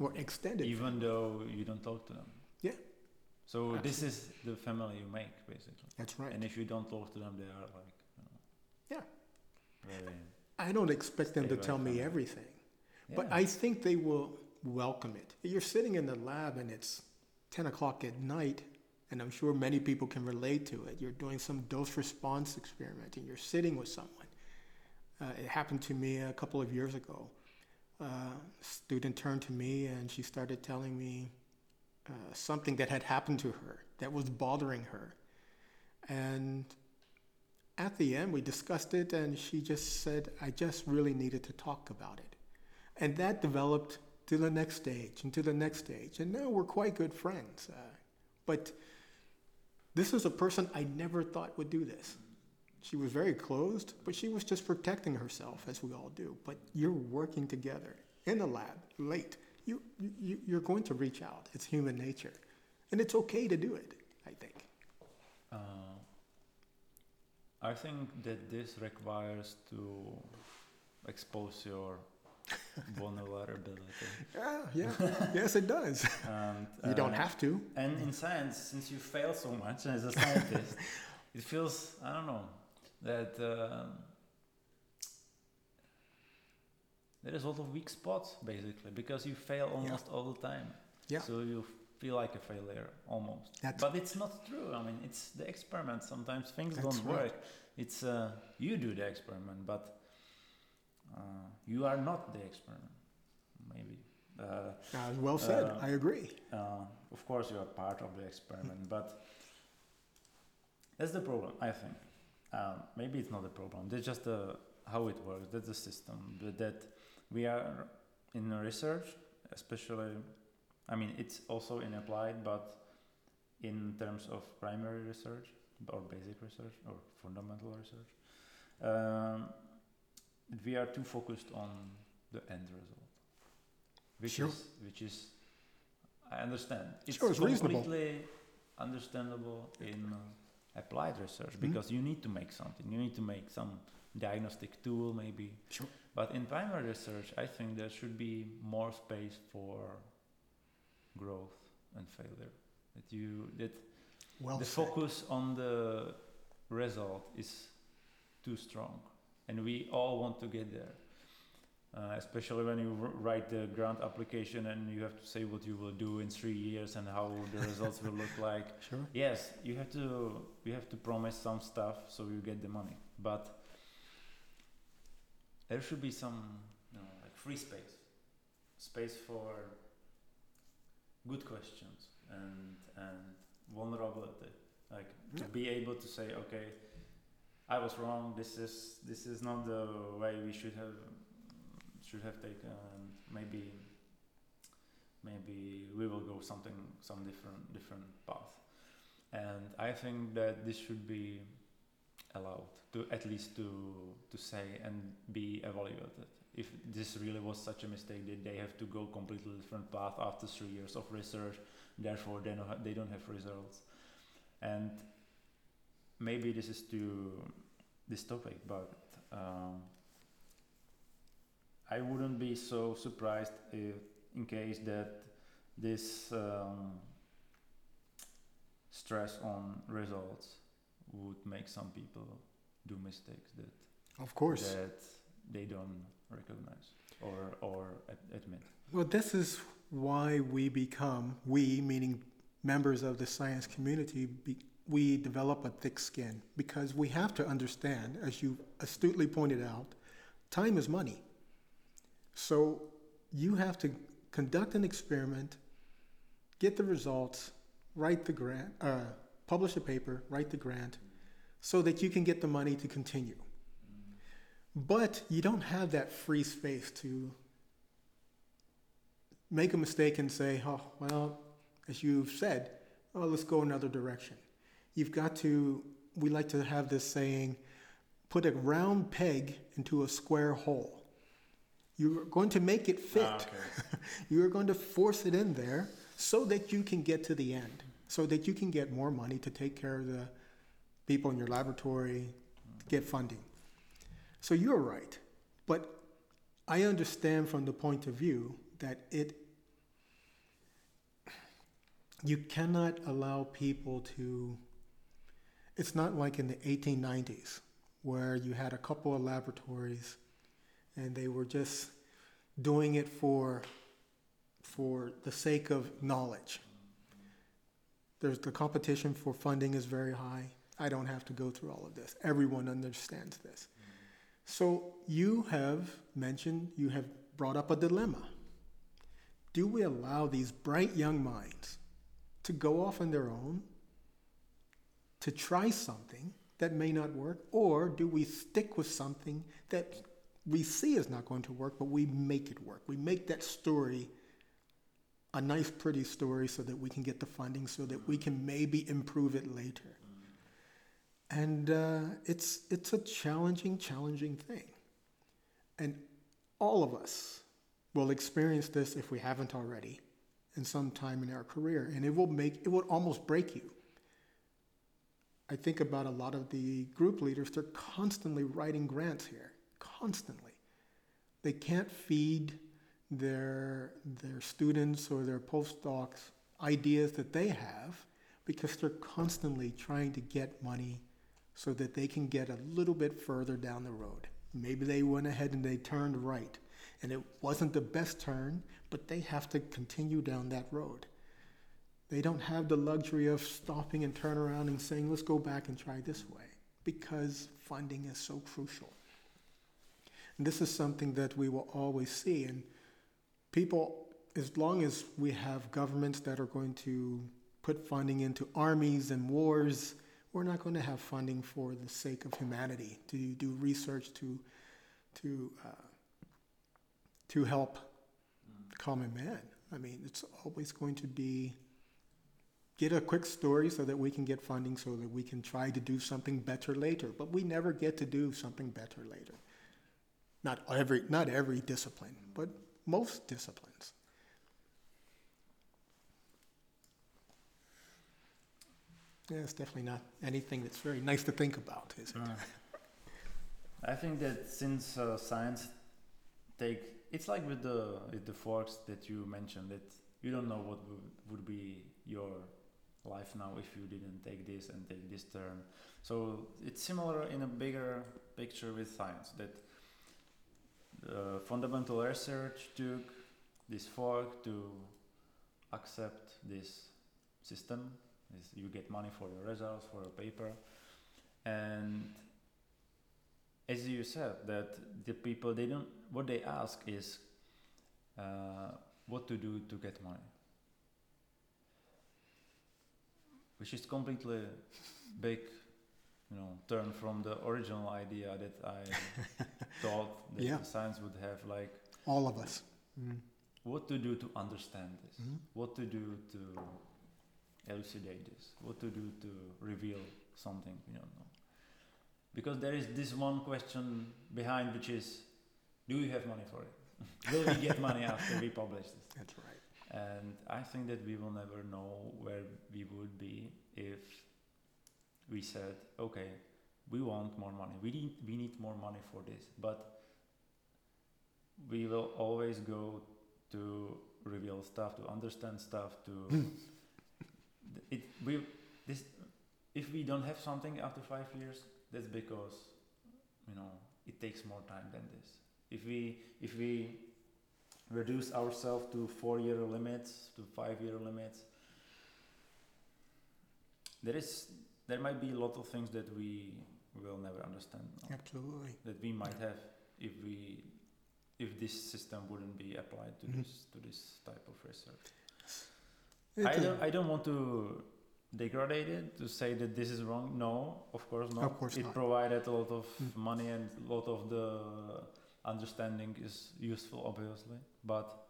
or extended. even though you don't talk to them. Yeah. So this is the family you make, basically. That's right. And if you don't talk to them, they are like, you know, Yeah. very. I don't expect them to tell right me everything. But I think they will welcome it. You're sitting in the lab and it's 10 o'clock at night, and I'm sure many people can relate to it. You're doing some dose response experiment and you're sitting with someone. Uh, it happened to me a couple of years ago. Uh, a student turned to me and she started telling me uh, something that had happened to her that was bothering her. And at the end, we discussed it, and she just said, I just really needed to talk about it. And that developed to the next stage and to the next stage. And now we're quite good friends. Uh, but this is a person I never thought would do this. She was very closed, but she was just protecting herself, as we all do. But you're working together in the lab, late. You, you, you're going to reach out. It's human nature. And it's okay to do it, I think. Uh, I think that this requires to expose your vulnerability. Yeah, yeah. yes, it does. And, You don't uh, have to. And in science, since you fail so much as a scientist, it feels I don't know that uh, there is a lot of weak spots basically because you fail almost all the time. Yeah. So you feel like a failure almost. That's- but it's not true. I mean, it's the experiment. Sometimes things don't right. work. It's uh, you do the experiment, but uh, you are not the experiment. Maybe. Uh, Uh, well said. Uh, I agree. uh, of course, you are part of the experiment, but that's the problem, I think. Um, maybe it's not a problem. That's just uh, how it works. That's the system. But that we are in research, especially. I mean, it's also in applied, but in terms of primary research or basic research or fundamental research, um, we are too focused on the end result, which Sure. is which is. I understand. It's Sure, it's reasonable. completely understandable in uh, applied research Mhm. because you need to make something. You need to make some diagnostic tool, maybe. Sure. But in primary research, I think there should be more space for growth and failure. That you that Well the said. focus on the result is too strong, and we all want to get there. Uh, especially when you write the grant application and you have to say what you will do in three years and how the results will look like. Sure. Yes, you have to you have to promise some stuff so you get the money, but there should be some you know, like free space, space for good questions and and vulnerability, like to be able to say, okay, I was wrong. This is this is not the way we should have should have taken. Maybe maybe we will go something some different different path. And i think that this should be allowed to at least to to say and be evaluated. If this really was such a mistake that they have to go completely different path after three years of research therefore they don't have, they don't have results. And maybe this is to this topic but um, I wouldn't be so surprised if in case that this um, stress on results would make some people do mistakes that Of course. that they don't recognize or or admit. Well, this is why we become, we meaning members of the science community, be, we develop a thick skin because we have to understand, as you astutely pointed out, time is money. So you have to conduct an experiment, get the results, write the grant, uh, publish a paper, write the grant, so that you can get the money to continue. But you don't have that free space to make a mistake and say, oh, well, as you've said, oh, let's go another direction. You've got to, we like to have this saying, put a round peg into a square hole. You're going to make it fit. Ah, okay. You're going to force it in there so that you can get to the end, so that you can get more money to take care of the people in your laboratory, to get funding. So you're right. But I understand from the point of view that it you cannot allow people to it's not like in the 1890s where you had a couple of laboratories and they were just doing it for for the sake of knowledge. There's the competition for funding is very high. I don't have to go through all of this. Everyone understands this. So you have mentioned, you have brought up a dilemma. Do we allow these bright young minds to go off on their own, to try something that may not work, or do we stick with something that we see is not going to work, but we make it work? We make that story a nice, pretty story so that we can get the funding, so that we can maybe improve it later. And uh, it's, it's a challenging, challenging thing. And all of us will experience this if we haven't already in some time in our career. And it will make, it will almost break you. I think about a lot of the group leaders, they're constantly writing grants here, constantly. They can't feed their, their students or their postdocs ideas that they have because they're constantly trying to get money so that they can get a little bit further down the road. Maybe they went ahead and they turned right, and it wasn't the best turn, but they have to continue down that road. They don't have the luxury of stopping and turn around and saying, let's go back and try this way, because funding is so crucial. And this is something that we will always see. And people, as long as we have governments that are going to put funding into armies and wars, we're not going to have funding for the sake of humanity to do research to to uh, to help the common man. I mean, it's always going to be get a quick story so that we can get funding so that we can try to do something better later. But we never get to do something better later. Not every not every discipline, but most disciplines. Yeah, it's definitely not anything that's very nice to think about, is it? I think that since uh, science take it's like with the with the forks that you mentioned that you don't know what would, would be your life now if you didn't take this and take this turn. So it's similar in a bigger picture with science that uh, fundamental research took this fork to accept this system. This, you get money for your results for your paper, and as you said that the people they don't what they ask is uh, what to do to get money which is completely big you know turn from the original idea that i thought that Yeah. the science would have like All of us. Mm-hmm. what to do to understand this, mm-hmm. what to do to elucidate this, what to do to reveal something we don't know. Because there is this one question behind, which is, do we have money for it? Will we get money after we publish this? That's right. And I think that we will never know where we would be if we said, okay, we want more money. We need we need more money for this, but we will always go to reveal stuff, to understand stuff, to it. We this if we don't have something after five years, that's because you know it takes more time than this. If we if we reduce ourselves to four-year limits, to five-year limits, there is there might be a lot of things that we will never understand. Absolutely. That we might have if we if this system wouldn't be applied to Mhm. this to this type of research. I don't I don't want to degrade it to say that this is wrong. No, of course not. Of course it not. provided a lot of Mm. money and a lot of the understanding is useful, obviously, but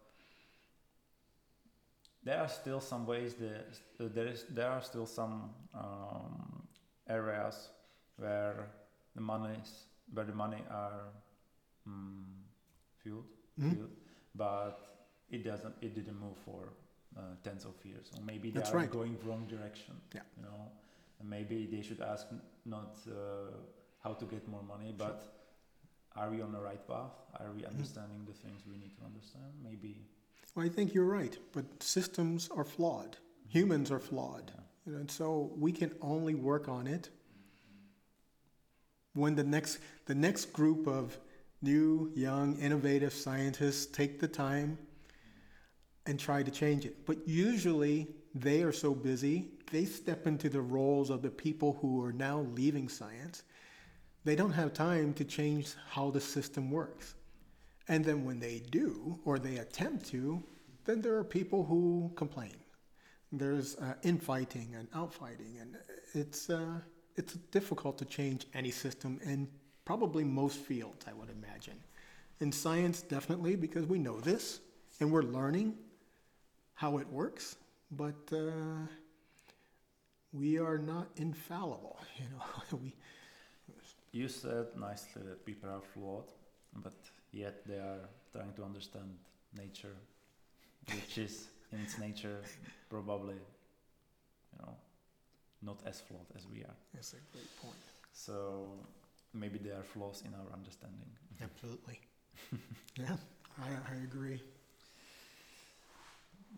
there are still some ways that there is there are still some um, areas where the money is where the money are um, fueled, Mhm. fueled, but it doesn't it didn't move for uh, tens of years or maybe they That's are right. going wrong direction Yeah. you know and maybe they should ask not uh, how to get more money but are we on the right path are we understanding the things we need to understand maybe Well, I think you're right, but systems are flawed. Humans are flawed. yeah. You know, and so we can only work on it when the next the next group of new, young, innovative scientists take the time and try to change it. But usually they are so busy, they step into the roles of the people who are now leaving science. They don't have time to change how the system works. And then when they do, or they attempt to, then there are people who complain. There's uh, infighting and outfighting, and it's uh, it's difficult to change any system in probably most fields, I would imagine. In science, definitely, because we know this and we're learning how it works, but uh, we are not infallible. You know, we you said nicely that people are flawed but yet they are trying to understand nature which is in its nature probably you know not as flawed as we are that's a great point. so maybe there are flaws in our understanding Absolutely. yeah, I, I agree.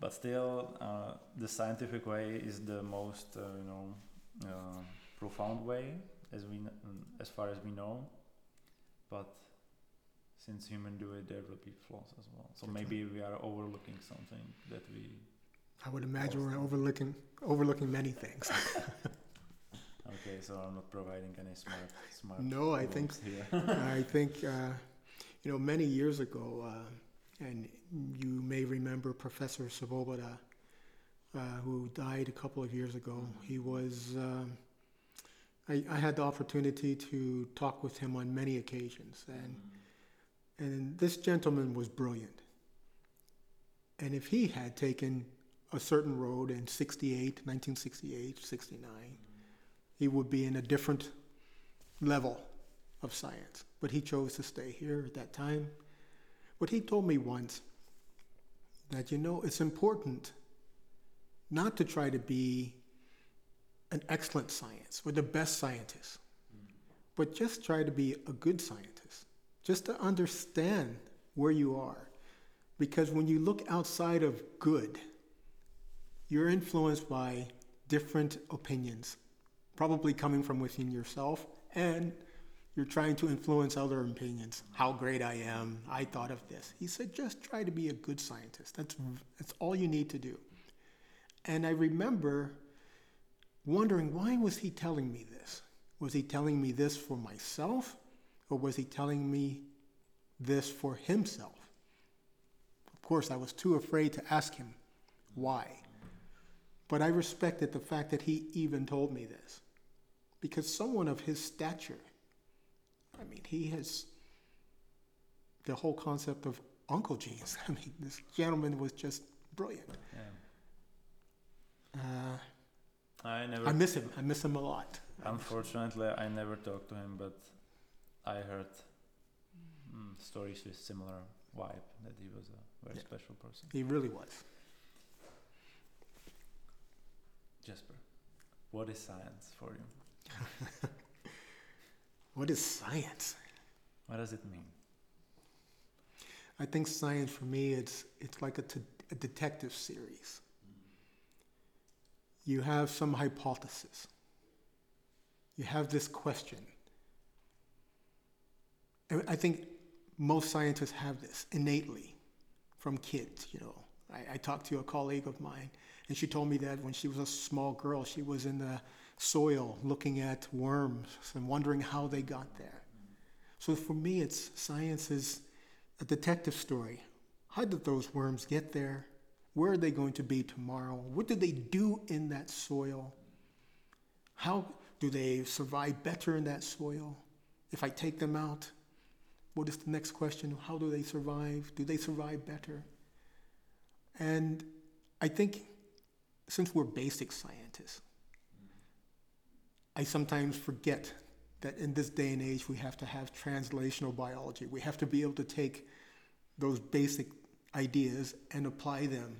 but still uh, the scientific way is the most uh, you know uh, profound way as we um, as far as we know but since human do it there will be flaws as well so That's maybe we are overlooking something that we I would imagine we're overlooking overlooking many things. okay so i'm not providing any smart smart No, I think- here I think, uh, you know, many years ago, uh, and you may remember Professor Svoboda, uh, who died a couple of years ago. He was, um, I, I had the opportunity to talk with him on many occasions, and, and this gentleman was brilliant. And if he had taken a certain road in 68, 1968, 69, he would be in a different level of science. But he chose to stay here at that time. But he told me once that, you know, it's important not to try to be an excellent science or the best scientist, but just try to be a good scientist, just to understand where you are. Because when you look outside of good, you're influenced by different opinions, probably coming from within yourself, and you're trying to influence other opinions. How great I am! I thought of this. He said, just try to be a good scientist. That's that's all you need to do. And I remember wondering why was he telling me this? Was he telling me this for myself, or was he telling me this for himself? Of course, I was too afraid to ask him why. But I respected the fact that he even told me this. Because someone of his stature, I mean, he has the whole concept of oncogenes. I mean, this gentleman was just brilliant. Yeah. Uh, I never. I miss him. I miss him a lot. Unfortunately, I never talked to him, but I heard mm, stories with similar vibe that he was a very Yeah. special person. He really was. Jasper, what is science for you? What is science? What does it mean? I think science for me it's it's like a, t- a detective series. You have some hypothesis. You have this question. I think most scientists have this innately from kids, you know. I, I talked to a colleague of mine and she told me that when she was a small girl, she was in the soil looking at worms and wondering how they got there. So for me, it's science is a detective story. How did those worms get there? Where are they going to be tomorrow? What do they do in that soil? How do they survive better in that soil? If I take them out, what is the next question? How do they survive? Do they survive better? And I think since we're basic scientists, I sometimes forget that in this day and age we have to have translational biology. We have to be able to take those basic ideas and apply them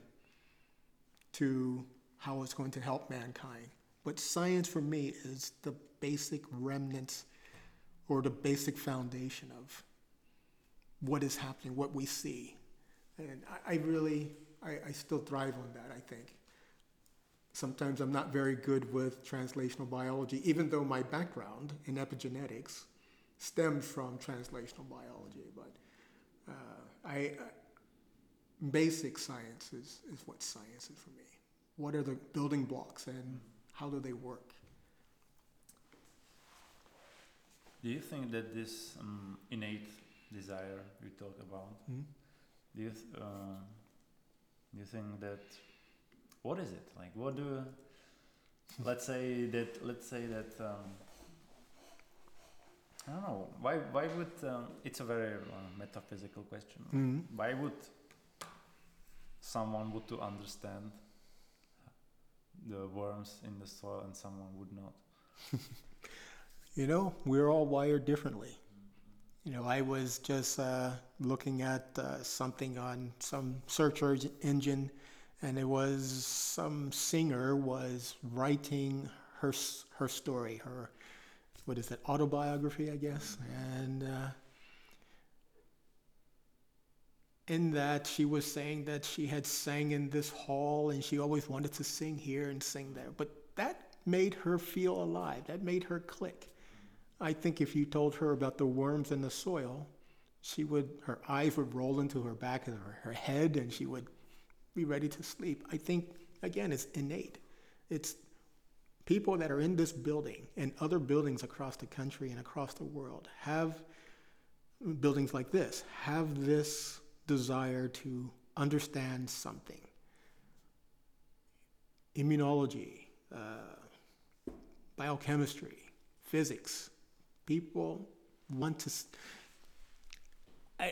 to how it's going to help mankind. But science for me is the basic remnants or the basic foundation of what is happening, what we see. And I, I really, I, I still thrive on that, I think. Sometimes I'm not very good with translational biology, even though my background in epigenetics stems from translational biology. But uh, I, basic science is, is what science is for me. What are the building blocks and how do they work? Do you think that this um, innate desire you talk about, Hmm? do you, th- uh, do you think that, what is it? Like, what do, let's say that, let's say that, um, I don't know, why, why would, um, it's a very uh, metaphysical question. Mhm. Why would someone would to understand the worms in the soil and someone would not? You know, we're all wired differently. You know, I was just uh, looking at uh, something on some search engine, and it was some singer was writing her her story, her what is it, autobiography, I guess, and. Uh, in that she was saying that she had sang in this hall and she always wanted to sing here and sing there. But that made her feel alive. That made her click. I think if you told her about the worms in the soil she would her eyes would roll into her back of her, her head and she would be ready to sleep. I think again it's innate. It's people that are in this building and other buildings across the country and across the world have buildings like this have this desire to understand something. Immunology, uh, biochemistry, physics. People want to.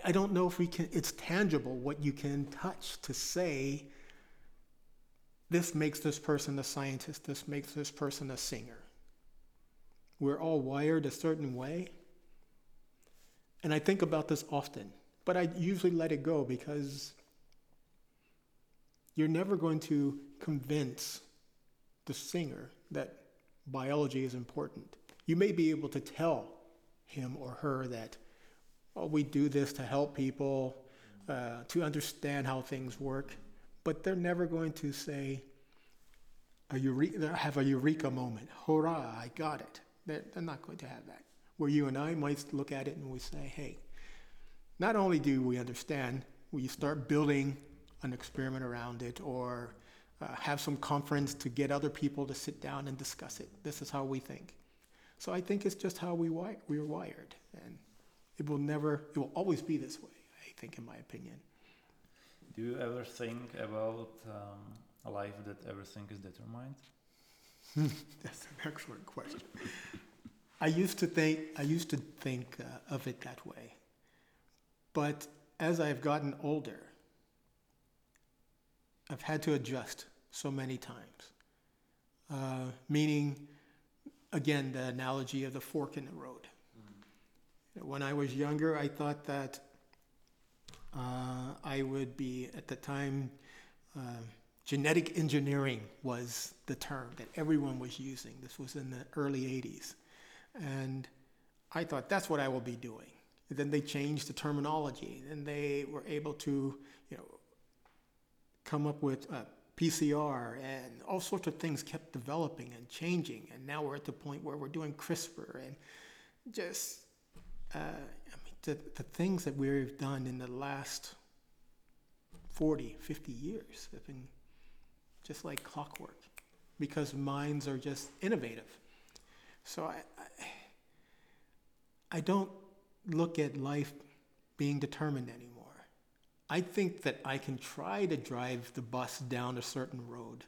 I don't know if we can, it's tangible what you can touch to say this makes this person a scientist, this makes this person a singer. We're all wired a certain way. And I think about this often but I usually let it go because you're never going to convince the singer that biology is important. You may be able to tell him or her that, oh, we do this to help people, uh, to understand how things work, but they're never going to say, a eure- have a eureka moment. Hurrah, I got it. They're, they're not going to have that. Where you and I might look at it and we say, hey, not only do we understand, we start building an experiment around it or uh, have some conference to get other people to sit down and discuss it. This is how we think. So I think it's just how we wi- we're wired, and it will never, it will always be this way. I think, in my opinion. Do you ever think about um, a life that everything is determined? That's an excellent question. I used to think I used to think uh, of it that way, but as I've gotten older, I've had to adjust so many times. Uh, meaning, again, the analogy of the fork in the road. When I was younger, I thought that uh, I would be, at the time, uh, genetic engineering was the term that everyone was using. This was in the early 80s. And I thought that's what I will be doing. Then they changed the terminology, and they were able to, you know, come up with uh, PCR, and all sorts of things kept developing and changing. And now we're at the point where we're doing CRISPR, and just uh, I mean, the, the things that we've done in the last 40, 50 years have been just like clockwork because minds are just innovative. So I, I, I don't look at life being determined anymore. I think that I can try to drive the bus down a certain road,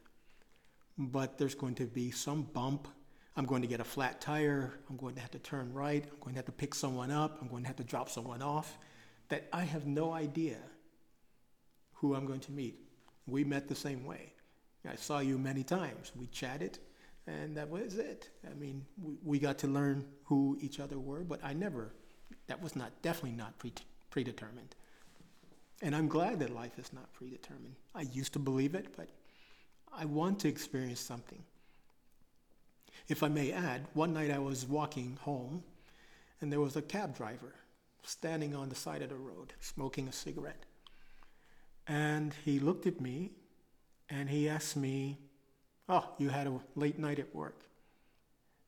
but there's going to be some bump. I'm going to get a flat tire. I'm going to have to turn right. I'm going to have to pick someone up. I'm going to have to drop someone off. That I have no idea who I'm going to meet. We met the same way. I saw you many times. We chatted, and that was it. I mean, we, we got to learn who each other were, but I never, that was not, definitely not pre- predetermined. And I'm glad that life is not predetermined. I used to believe it, but I want to experience something. If I may add, one night I was walking home, and there was a cab driver standing on the side of the road smoking a cigarette. And he looked at me and he asked me, Oh, you had a late night at work.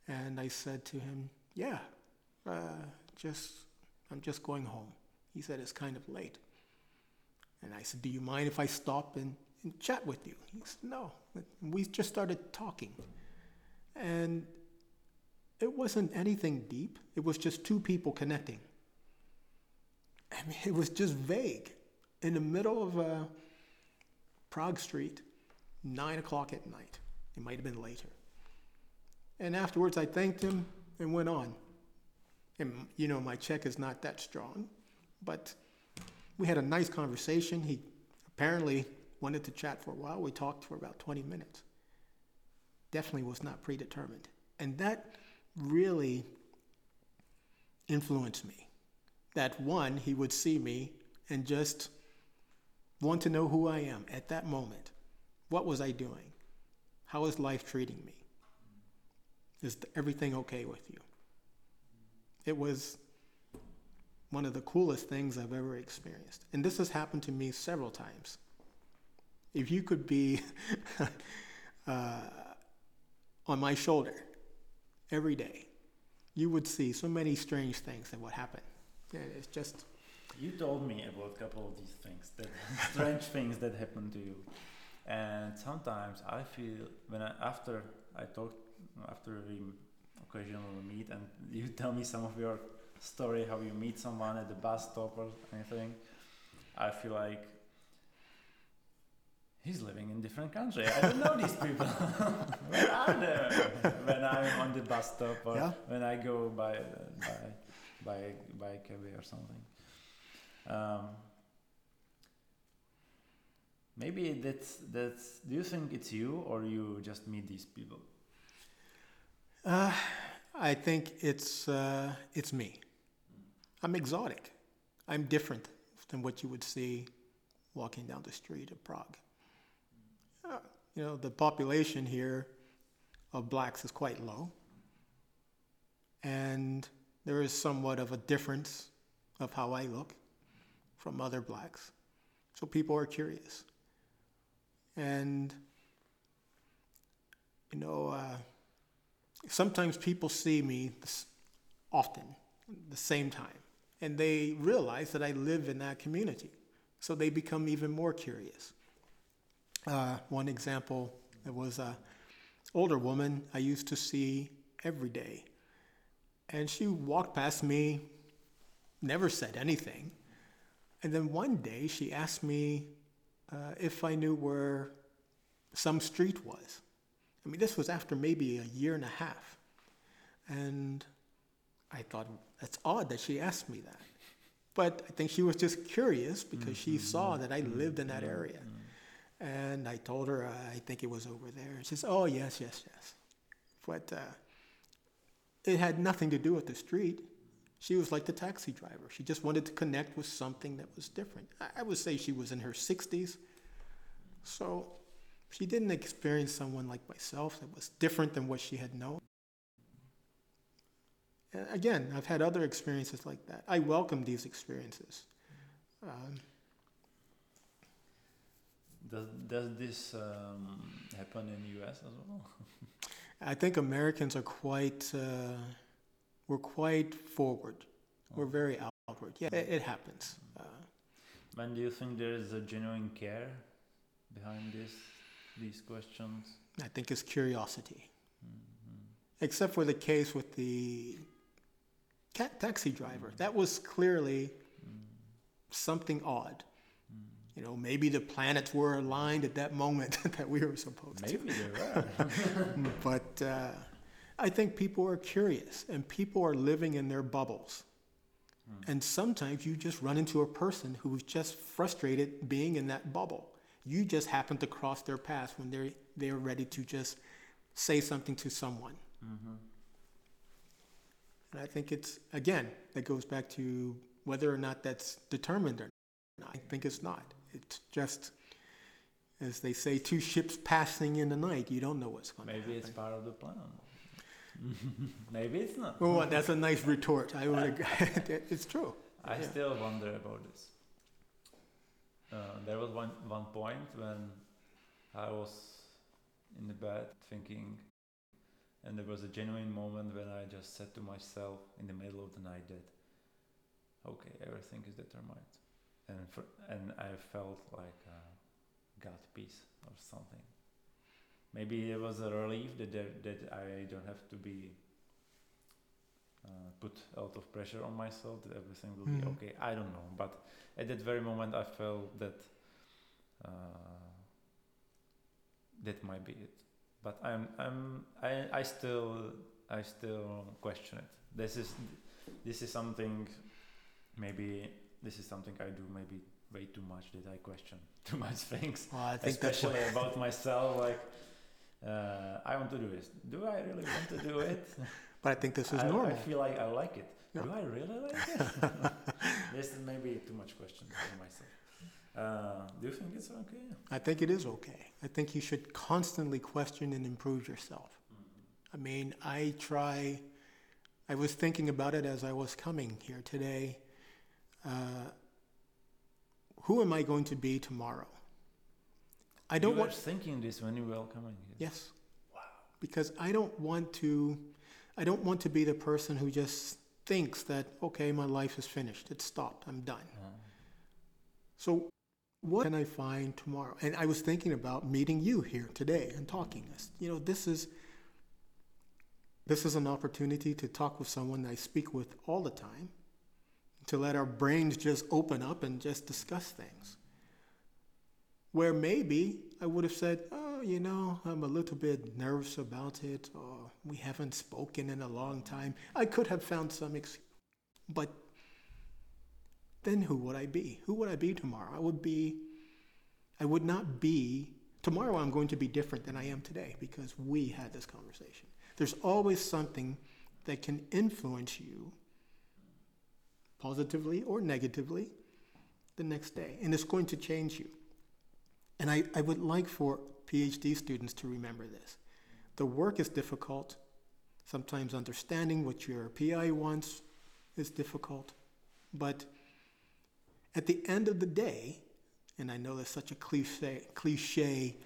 And I said to him, Yeah, uh, just, I'm just going home. He said, It's kind of late. And I said, Do you mind if I stop and, and chat with you? He said, No. We just started talking. And it wasn't anything deep, it was just two people connecting. I mean, it was just vague in the middle of uh, Prague Street, nine o'clock at night. It might have been later. And afterwards, I thanked him and went on. And, you know, my Czech is not that strong, but we had a nice conversation. He apparently wanted to chat for a while. We talked for about 20 minutes. Definitely was not predetermined. And that really influenced me. That one, he would see me and just want to know who I am at that moment. What was I doing? How is life treating me? Is everything okay with you? It was one of the coolest things I've ever experienced. And this has happened to me several times. If you could be uh, on my shoulder every day, you would see so many strange things that would happen. Yeah, It's just you told me about a couple of these things, that strange things that happen to you, and sometimes I feel when I, after I talk, after we occasionally meet, and you tell me some of your story, how you meet someone at the bus stop or anything, I feel like he's living in different country. I don't know these people. Where are they? When I'm on the bus stop or yeah. when I go by by by by or something. Um, maybe that's that's. Do you think it's you or you just meet these people? Uh, I think it's uh, it's me. I'm exotic. I'm different than what you would see walking down the street of Prague. Uh, you know, the population here of blacks is quite low, and there is somewhat of a difference of how I look from other blacks. So people are curious. And, you know, uh, sometimes people see me often, the same time, and they realize that I live in that community. So they become even more curious. Uh, one example, there was an older woman I used to see every day. And she walked past me, never said anything. And then one day she asked me uh, if I knew where some street was. I mean, this was after maybe a year and a half. And I thought, that's odd that she asked me that. But I think she was just curious because she mm-hmm. saw that I mm-hmm. lived in that mm-hmm. area. And I told her, uh, I think it was over there. She says, Oh, yes, yes, yes. But uh, it had nothing to do with the street. She was like the taxi driver. She just wanted to connect with something that was different. I, I would say she was in her 60s. So she didn't experience someone like myself that was different than what she had known. And again, I've had other experiences like that. I welcome these experiences. Um, Does, does this um, happen in the US as well? I think Americans are quite, uh, we're quite forward. We're very outward. Yeah, it, it happens. Uh, When do you think there is a genuine care behind this, these questions? I think it's curiosity. Mhm. Except for the case with the cat taxi driver. That was clearly something odd. You know, maybe the planets were aligned at that moment that we were supposed to. Maybe there are. But uh, I think people are curious and people are living in their bubbles. And sometimes you just run into a person who's just frustrated being in that bubble. You just happen to cross their path when they're, they're ready to just say something to someone. Mhm. And I think it's, again, that goes back to whether or not that's determined or not. I think it's not. It's just, as they say, two ships passing in the night. You don't know what's going to happen. Maybe it's part of the plan. Maybe it's not. Well, that's a nice retort. I would it's true. I Yeah. still wonder about this. Uh, there was one, one point when I was in the bed thinking, and there was a genuine moment when I just said to myself in the middle of the night that, okay, everything is determined. And, for, and I felt like uh, God peace or something. Maybe it was a relief that, there, that I don't have to be uh, put a lot of pressure on myself that everything will be Mhm. okay. I don't know, but at that very moment, I felt that uh, that might be it. But I'm I'm I, I still I still question it. This is this is something maybe this is something I do maybe way too much that I question too much things Well, I think especially about myself like uh, I want to do this do I really want to do it but I think this is I, normal. I feel like I like it Yeah. do I really like it this is maybe too much question for myself uh, do you think it's okay I think it is okay. I think you should constantly question and improve yourself. I mean, I try, I was thinking about it as I was coming here today. Uh, who am I going to be tomorrow? I don't you want, were thinking this when you were coming here yes. Wow. Because I don't want to, I don't want to be the person who just thinks that, okay, my life is finished. It's stopped. I'm done. Uh, So, what can I find tomorrow? And I was thinking about meeting you here today and talking. This, you know, this is this is an opportunity to talk with someone I speak with all the time, to let our brains just open up and just discuss things. Where maybe I would have said, "Oh, you know, I'm a little bit nervous about it, or we haven't spoken in a long time." I could have found some excuse, but then who would I be? Who would I be tomorrow? I would be, I would not be, tomorrow I'm going to be different than I am today because we had this conversation. There's always something that can influence you positively or negatively the next day, and it's going to change you. And I, I would like for PhD students to remember this. The work is difficult. Sometimes understanding what your PI wants is difficult. But at the end of the day, and I know that's such a cliche, cliche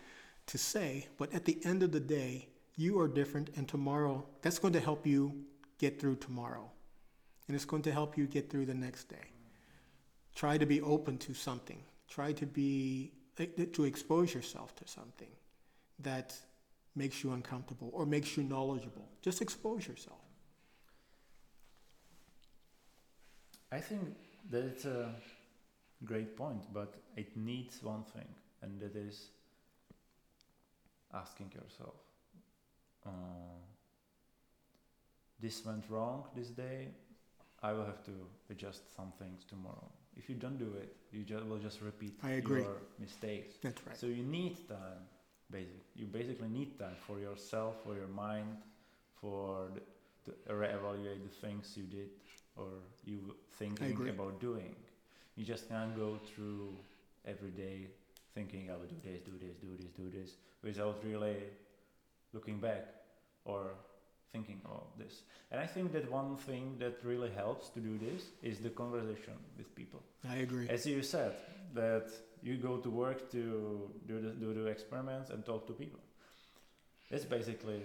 to say, but at the end of the day, you are different, and tomorrow, that's going to help you get through tomorrow. And it's going to help you get through the next day. Try to be open to something. Try to be, eh, to expose yourself to something that makes you uncomfortable or makes you knowledgeable. Just expose yourself. I think that it's a great point, but it needs one thing, and that is asking yourself, uh, this went wrong this day. I will have to adjust some things tomorrow. If you don't do it, you just will just repeat your mistakes. That's right. So you need time, basic. You basically need time for yourself, for your mind, for the, to reevaluate the things you did or you thinking about doing. You just can't go through every day thinking I will do this, do this, do this, do this, without really looking back or thinking about this. And I think that one thing that really helps to do this is the conversation with people. I agree. As you said, that you go to work to do the, do the experiments and talk to people. That's basically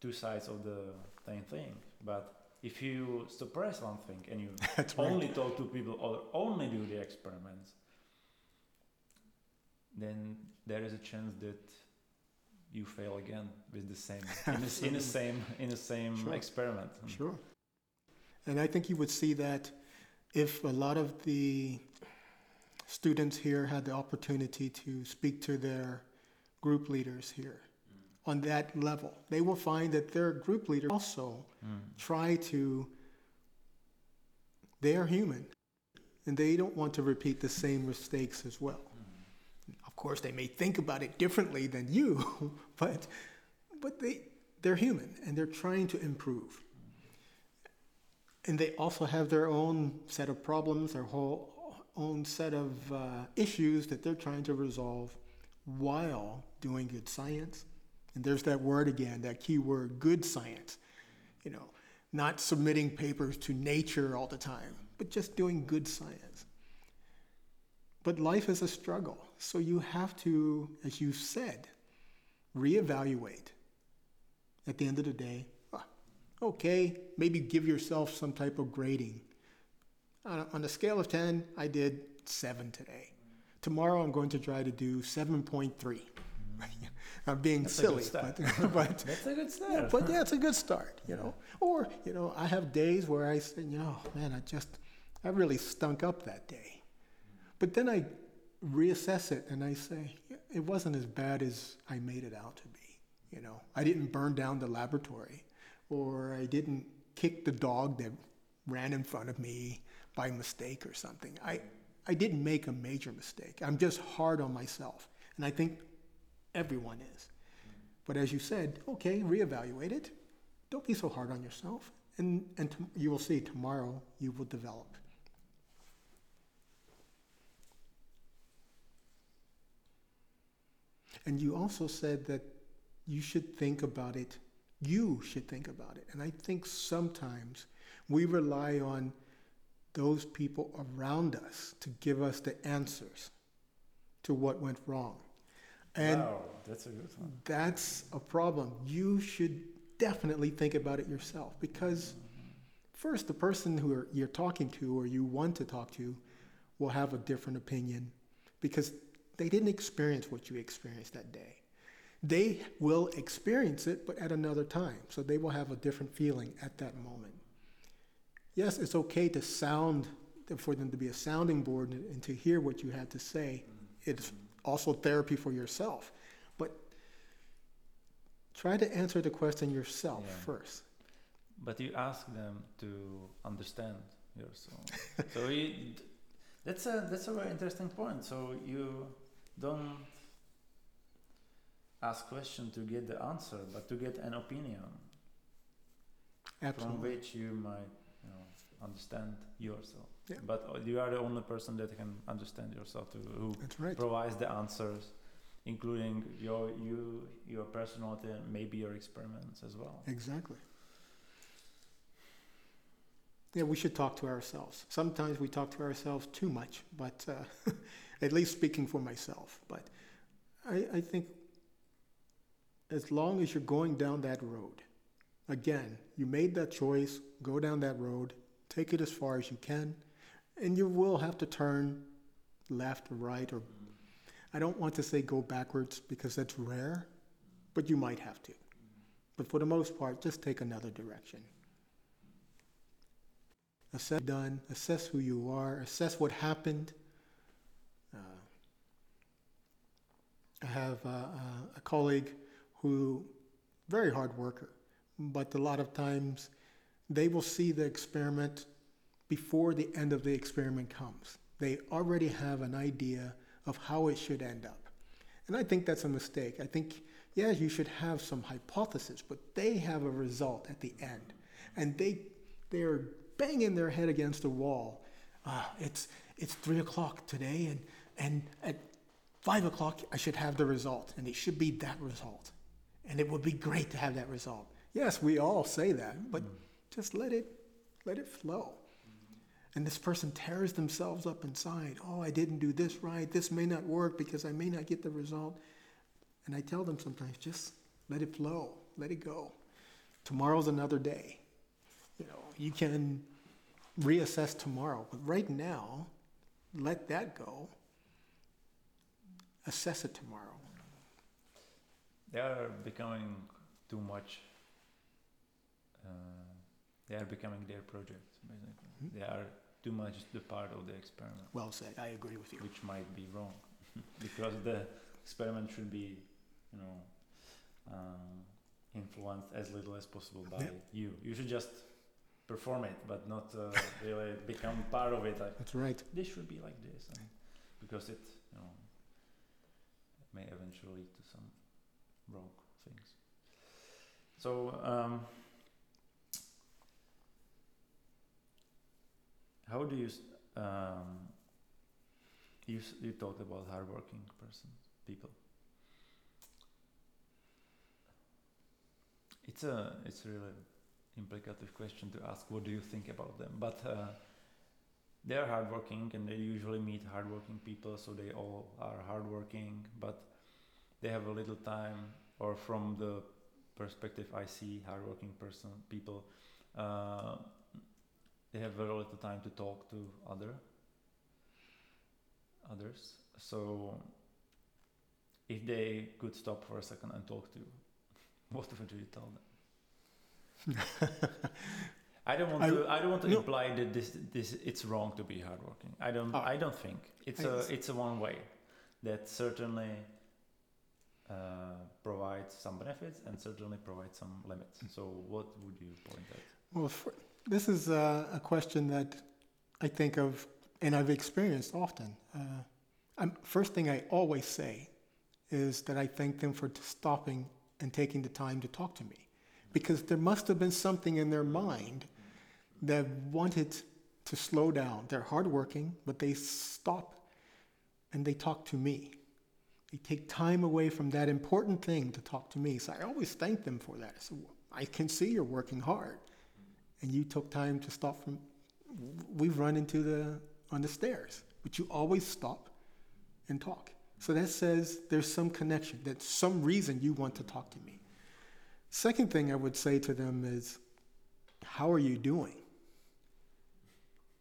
two sides of the same thing. But if you suppress one thing and you That's right. only talk to people or only do the experiments, then there is a chance that you fail again with the same in the, in the same in the same Sure. experiment. Sure. And I think you would see that if a lot of the students here had the opportunity to speak to their group leaders here mm. on that level, they will find that their group leaders also Mm. try to, they are human and they don't want to repeat the same mistakes as well. Mm. Of course, they may think about it differently than you, but, but they, they're human and they're trying to improve. Mm. And they also have their own set of problems, their whole own set of uh, issues that they're trying to resolve while doing good science. And there's that word again, that key word, good science. You know, not submitting papers to nature all the time, but just doing good science. But life is a struggle. So you have to, as you said, reevaluate. At the end of the day, ah, okay, maybe give yourself some type of grading. On a, on a scale of 10, I did 7 today. Tomorrow I'm going to try to do 7.3. I'm being That's silly, but, but That's a good start. yeah, but yeah, it's a good start, you know. Or, you know, I have days where I say, you know, man, I just, I really stunk up that day. But then I reassess it and I say, "Yeah, it wasn't as bad as I made it out to be. You know, I didn't burn down the laboratory or I didn't kick the dog that ran in front of me by mistake or something. I, I didn't make a major mistake. I'm just hard on myself. And I think everyone is. But as you said, okay, reevaluate it. Don't be so hard on yourself. And, and you will see tomorrow you will develop. And you also said that you should think about it. You should think about it. And I think sometimes we rely on those people around us to give us the answers to what went wrong. And wow, that's a good one. that's a problem. You should definitely think about it yourself because, first, the person who you're talking to or you want to talk to will have a different opinion because they didn't experience what you experienced that day. They will experience it, but at another time. So they will have a different feeling at that moment. Yes, it's okay to sound, for them to be a sounding board and, to hear what you had to say. Mm-hmm. It's also therapy for yourself. But try to answer the question yourself Yeah. first. But you ask them to understand yourself. so you, that's a that's a very interesting point. So you don't ask question to get the answer, but to get an opinion from which you might understand yourself. Yeah. But uh, you are the only person that can understand yourself, to, who right. provides the answers, including your you your personality and maybe your experiments as well. Exactly. Yeah, we should talk to ourselves. Sometimes we talk to ourselves too much, but uh, at least speaking for myself. But I, I think as long as you're going down that road, again, you made that choice, go down that road, take it as far as you can, and you will have to turn left or right, or I don't want to say go backwards because that's rare, but you might have to. But for the most part, just take another direction. Assess done, assess who you are, assess what happened. Uh, I have uh, uh, a colleague who, very hard worker, but a lot of times they will see the experiment before the end of the experiment comes. They already have an idea of how it should end up. And I think that's a mistake. I think, yeah, you should have some hypothesis, but they have a result at the end. And they, they're banging their head against the wall. Uh, it's, it's three o'clock today, and, and at five o'clock, I should have the result, and it should be that result. And it would be great to have that result. Yes, we all say that, but just let it, let it flow. And this person tears themselves up inside. Oh, I didn't do this right. This may not work because I may not get the result. And I tell them sometimes, just let it flow, let it go. Tomorrow's another day. You know, you can reassess tomorrow, but right now, let that go. Assess it tomorrow. They are becoming too much. Uh, they are becoming their project, basically. Mhm. They are too much the part of the experiment, Well said. I agree with you. which might be wrong, because the experiment should be, you know, um, influenced as little as possible by Yeah. you. You should just perform it, but not uh, really become part of it. Like That's right. this should be like this, and because it, you know, may eventually lead to some wrong things. So, um, how do you? Um, you you talked about hardworking person people. It's a it's a really implicative question to ask. What do you think about them? But uh, they are hardworking and they usually meet hardworking people, so they all are hardworking, but they have a little time, or from the perspective I see hardworking person people, uh, they have very little time to talk to other others. So if they could stop for a second and talk to you, what would you tell them? I don't want I- to. I don't want to no. imply that this this it's wrong to be hardworking. I don't. Oh. I don't think it's I a it's a one way that certainly uh, provides some benefits and certainly provides some limits. So what would you point at? Well, for, this is a, a question that I think of and I've experienced often. Uh, first thing I always say is that I thank them for stopping and taking the time to talk to me. Because there must have been something in their mind that wanted to slow down. They're hardworking, but they stop and they talk to me. They take time away from that important thing to talk to me. So I always thank them for that. So I can see you're working hard and you took time to stop from we've run into the on the stairs but you always stop and talk. So that says there's some connection that some reason you want to talk to me. Second thing i would say to them is how are you doing?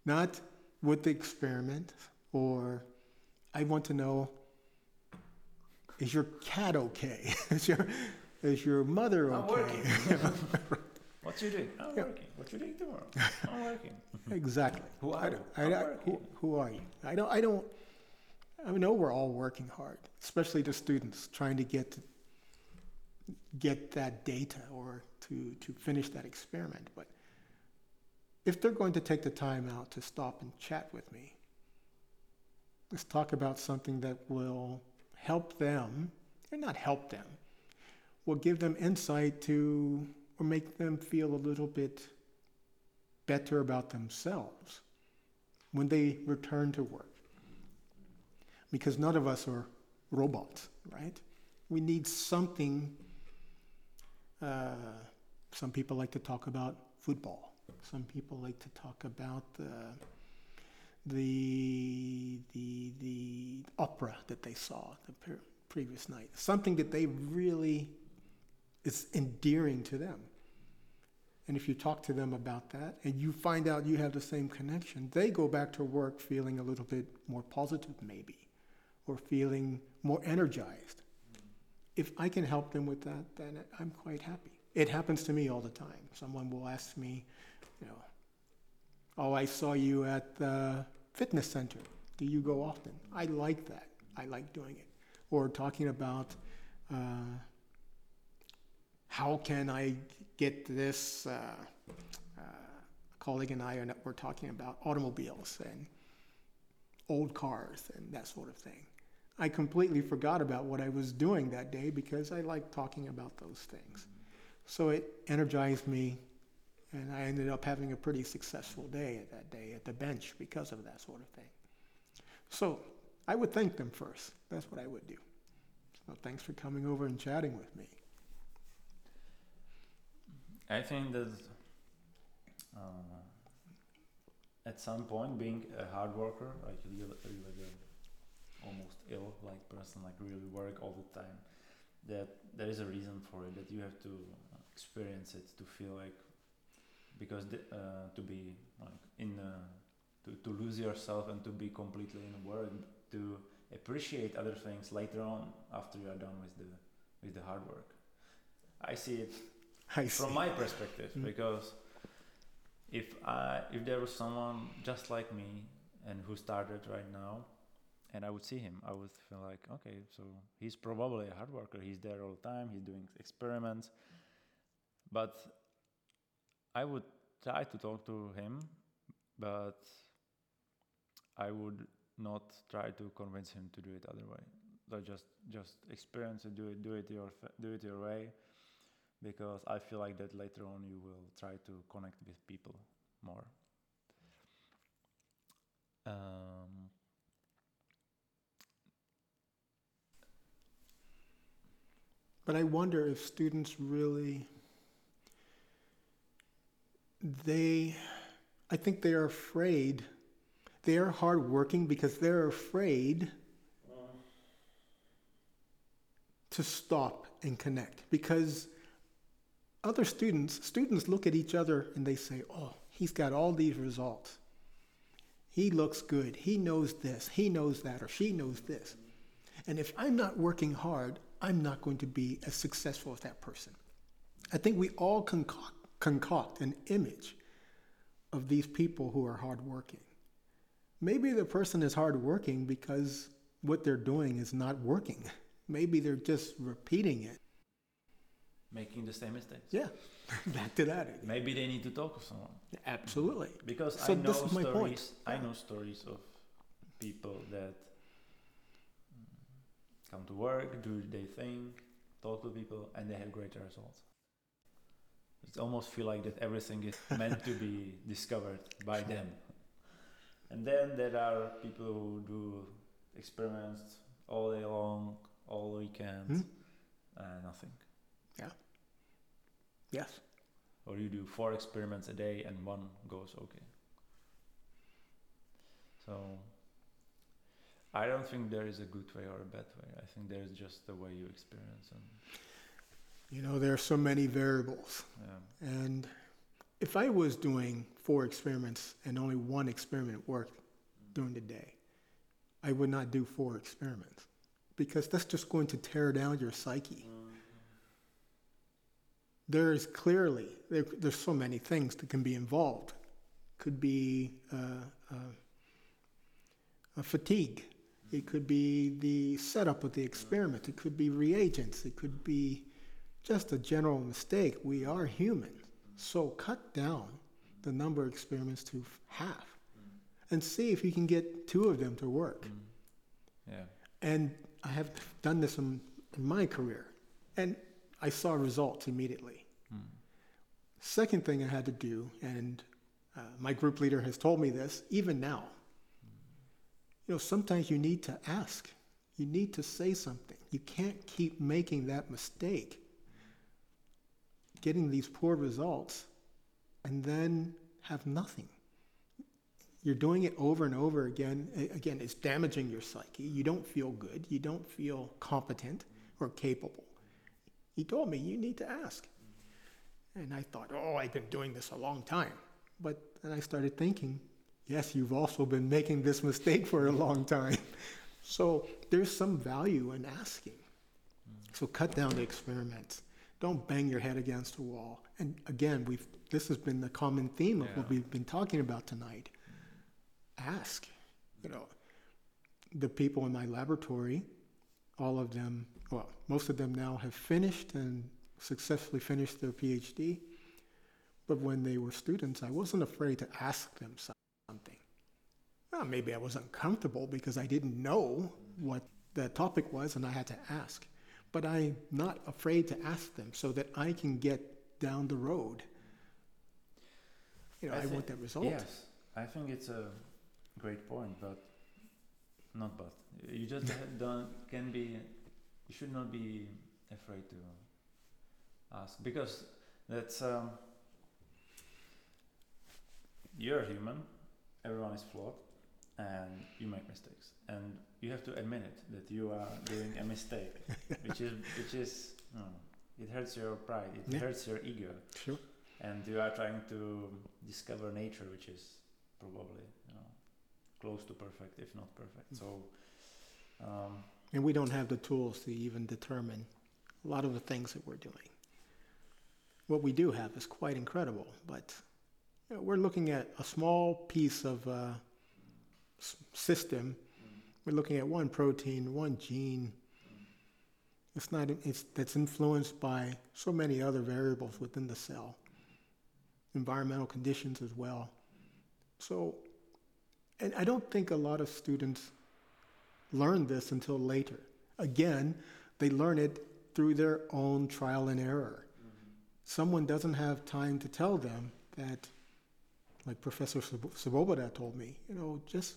Not with the experiment or i want to know is your cat okay? Is your is your mother okay What you doing? I'm Yeah. working. What you doing tomorrow? I'm working. Exactly. Who are you? I don't- who, who are you? I don't. I don't. I know we're all working hard, especially the students trying to get get that data or to to finish that experiment. But if they're going to take the time out to stop and chat with me, let's talk about something that will help them, or not help them, will give them insight to or make them feel a little bit better about themselves when they return to work. Because none of us are robots, right? We need something. Uh, some people like to talk about football. Some people like to talk about the the the, the opera that they saw the pre- previous night. Something that they really is endearing to them. And if you talk to them about that and you find out you have the same connection, they go back to work feeling a little bit more positive, maybe, or feeling more energized. If I can help them with that, then I'm quite happy. It happens to me all the time. Someone will ask me, you know, oh, I saw you at the fitness center. Do you go often? I like that. I like doing it. Or talking about, uh, how can I get this uh, uh, colleague and I are we're talking about automobiles and old cars and that sort of thing. I completely forgot about what I was doing that day because I like talking about those things. So it energized me, and I ended up having a pretty successful day that day at the bench because of that sort of thing. So I would thank them first. That's what I would do. So thanks for coming over and chatting with me. I think that uh, at some point, being a hard worker, like really, really almost ill like person, like really work all the time, that there is a reason for it. That you have to experience it to feel like because the, uh, to be like in uh, to to lose yourself and to be completely in a work to appreciate other things later on after you are done with the with the hard work. I see it from my perspective Mm. because if I if there was someone just like me and who started right now and I would see him I would feel like okay so he's probably a hard worker. He's there all the time. He's doing experiments. But I would try to talk to him but I would not try to convince him to do it other way. So just just experience it. Do it do it your do it your way because I feel like that later on you will try to connect with people more. Um, But I wonder if students really they I think they are afraid they are hardworking because they're afraid to stop and connect because other students students look at each other and they say oh he's got all these results. He looks good. He knows this. He knows that or she knows this. And if i'm not working hard i'm not going to be as successful as that person. I think we all concoct, concoct an image of these people who are hardworking. Maybe the person is hardworking because what they're doing is not working. Maybe they're just repeating it making the same mistakes. yeah, back to that again. Maybe they need to talk to someone Absolutely. because So I know this is my stories. point. I know stories of people that come to work, do their thing, talk to people, and they have greater results. It almost feel like that everything is meant to be discovered by them. And then there are people who do experiments all day long, all weekend, Hmm? uh, nothing. Yes. Or you do four experiments a day and one goes okay. So I don't think there is a good way or a bad way. I think there is just the way you experience and You know, there are so many variables. yeah. And if I was doing four experiments and only one experiment worked during the day, I would not do four experiments because that's just going to tear down your psyche. There is clearly, there, there's so many things that can be involved. Could be uh, uh, a fatigue. It could be the setup of the experiment. It could be reagents. It could be just a general mistake. We are human. So cut down the number of experiments to half and see if you can get two of them to work. Mm. Yeah. And I have done this in, in my career, and I saw results immediately. Second thing I had to do, and uh, my group leader has told me this even now. You know, sometimes you need to ask. You need to say something. You can't keep making that mistake, getting these poor results, and then have nothing. You're doing it over and over again. Again, it's damaging your psyche. You don't feel good. You don't feel competent or capable. He told me, you need to ask. And I thought, oh, I've been doing this a long time. But then I started thinking, yes, you've also been making this mistake for a long time. So there's some value in asking. So cut down the experiments. Don't bang your head against a wall. And again, we've this has been the common theme of what we've been talking about tonight. Ask. You know, the people in my laboratory, all of them, well, most of them now have finished and successfully finished their PhD. But when they were students, I wasn't afraid to ask them something. Well, maybe I was uncomfortable because I didn't know what the topic was and I had to ask. But I'm not afraid to ask them so that I can get down the road. You know, I, I think- want that result. Yes, I think it's a great point, but not but. You just don't can be. You should not be afraid to ask because that's. Um, you're human. Everyone is flawed, and you make mistakes, and you have to admit it that you are doing a mistake, which is which is. No, it hurts your pride. It Yeah. hurts your ego Sure. and you are trying to discover nature which is probably you know close to perfect if not perfect so um, And we don't have the tools to even determine a lot of the things that we're doing. What we do have is quite incredible, but you know, we're looking at a small piece of uh, system. We're looking at one protein, one gene. It's not. It's that's influenced by so many other variables within the cell, environmental conditions as well. So, and I don't think a lot of students learn this until later. Again, they learn it through their own trial and error. Someone doesn't have time to tell them that, like Professor Svoboda told me, you know, just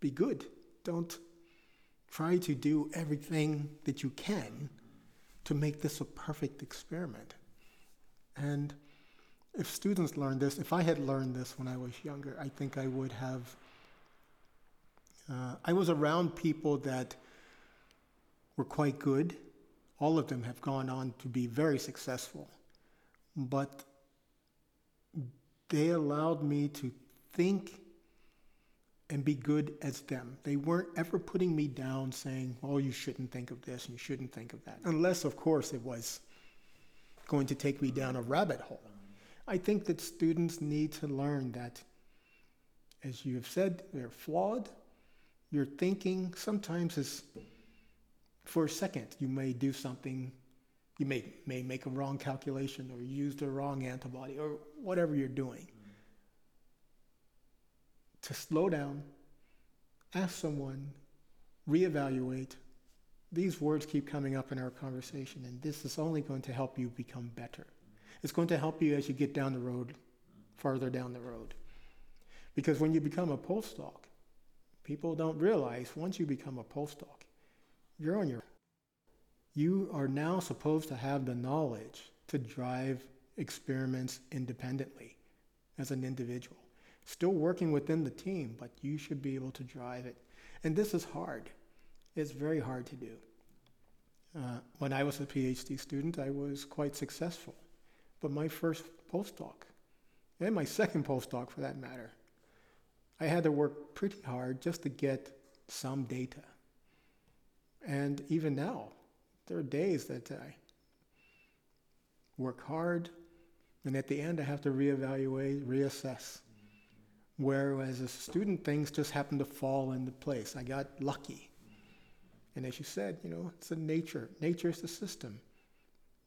be good. Don't try to do everything that you can to make this a perfect experiment. And if students learn this, if I had learned this when I was younger, I think I would have uh, I was around people that were quite good. All of them have gone on to be very successful. But they allowed me to think and be good as them. They weren't ever putting me down saying, oh, you shouldn't think of this and you shouldn't think of that. Unless, of course, it was going to take me down a rabbit hole. I think that students need to learn that, as you have said, they're flawed your thinking sometimes is for a second you may do something you may may make a wrong calculation or use the wrong antibody or whatever you're doing. To slow down ask someone reevaluate. These words keep coming up in our conversation and this is only going to help you become better. It's going to help you as you get down the road farther down the road. Because when you become a postdoc People don't realize once you become a postdoc, you're on your. You are now supposed to have the knowledge to drive experiments independently as an individual. Still working within the team, but you should be able to drive it. And this is hard. It's very hard to do. Uh, when I was a PhD student, I was quite successful. But my first postdoc, and my second postdoc for that matter, I had to work pretty hard just to get some data. And even now, there are days that I work hard, and at the end, I have to reevaluate, reassess. Whereas as a student, things just happen to fall into place. I got lucky. And as you said, you know, it's a nature. Nature is the system.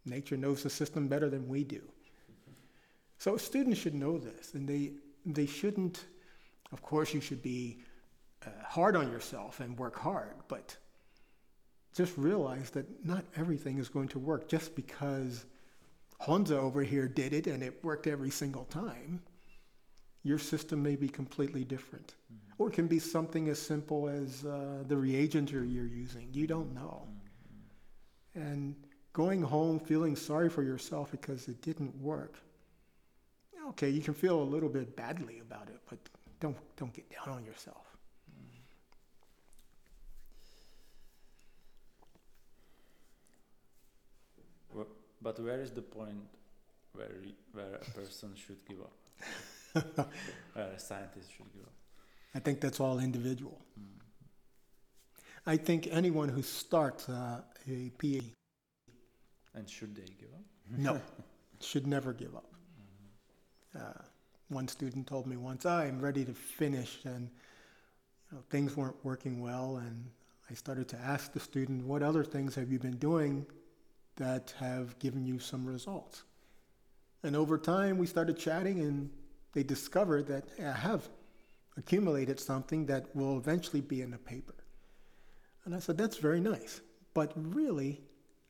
Nature knows the system better than we do. So students should know this, and they they shouldn't of course, you should be uh, hard on yourself and work hard, but just realize that not everything is going to work just because Honza over here did it and it worked every single time. Your system may be completely different. Mm-hmm. Or it can be something as simple as uh, the reagent you're using. You don't know. Mm-hmm. And going home feeling sorry for yourself because it didn't work. Okay, you can feel a little bit badly about it, but don't don't get down on yourself. Well, but where is the point where where a person should give up? where a scientist should give up? I think that's all individual. Mm. I think anyone who starts uh, a PhD And should they give up? no should never give up. Uh, one student told me once, I'm ready to finish, and you know, things weren't working well, and I started to ask the student, what other things have you been doing that have given you some results? And over time, we started chatting, and they discovered that hey, I have accumulated something that will eventually be in the paper. And I said, That's very nice. But really,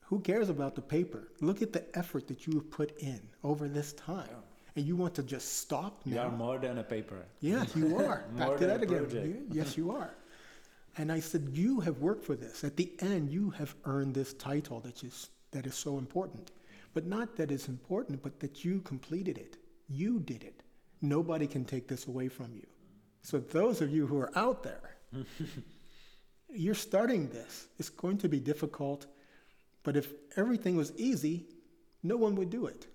who cares about the paper? Look at the effort that you have put in over this time. Yeah. And you want to just stop now. You are more than a paper. Yes, you are. More Back to than that a again. Yes, you are. And I said, you have worked for this. At the end, you have earned this title that is that is so important. But not that it's important, but that you completed it. You did it. Nobody can take this away from you. So those of you who are out there, you're starting this. It's going to be difficult, but if everything was easy, no one would do it.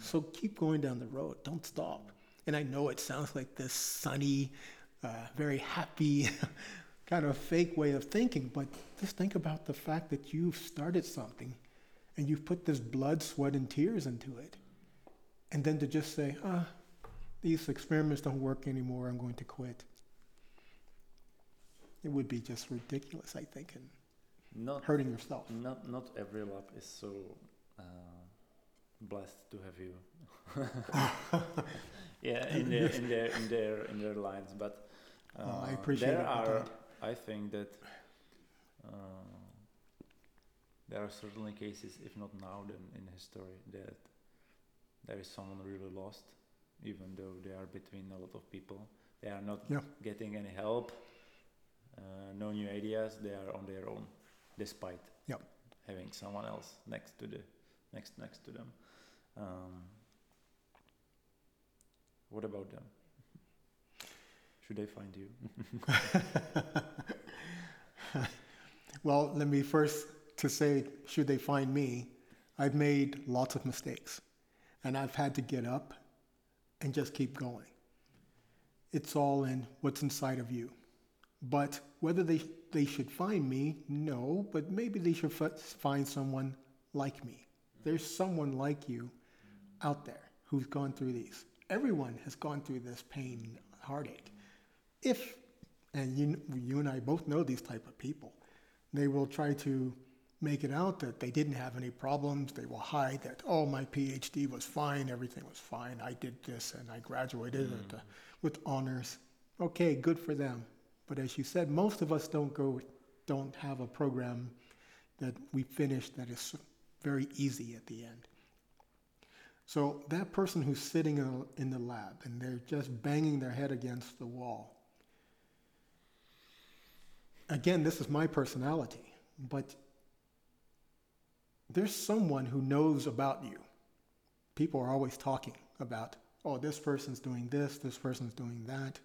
So keep going down the road. Don't stop. And I know it sounds like this sunny, uh, very happy, kind of fake way of thinking, but just think about the fact that you've started something and you've put this blood, sweat, and tears into it. And then to just say, ah, these experiments don't work anymore, I'm going to quit. It would be just ridiculous, I think, and Not hurting yourself. not not every lab is so uh, blessed to have you. yeah, in their in their in their in their lines, but uh, Well, I appreciate there it, are. I think that uh, there are certainly cases, if not now, then in history, that there is someone really lost, even though they are between a lot of people. They are not Yeah. getting any help, uh, no new ideas. They are on their own, despite Yep. having someone else next to the next next to them. Um, what about them? Should they find you? Well, let me first to say, should they find me, I've made lots of mistakes, and I've had to get up and just keep going. It's all in what's inside of you. But whether they they should find me, no. But maybe they should f- find someone like me. There's someone like you out there who's gone through these. Everyone has gone through this pain, heartache. If and you you and I both know these type of people they will try to make it out that they didn't have any problems. They will hide that, oh, my PhD was fine, everything was fine. I did this and I graduated at the, with honors. Okay, good for them. But as you said, most of us don't go, don't have a program that we finish that is very easy at the end. So that person who's sitting in in the lab and they're just banging their head against the wall, again, this is my personality, but there's someone who knows about you. People are always talking about, oh, this person's doing this, this person's doing that.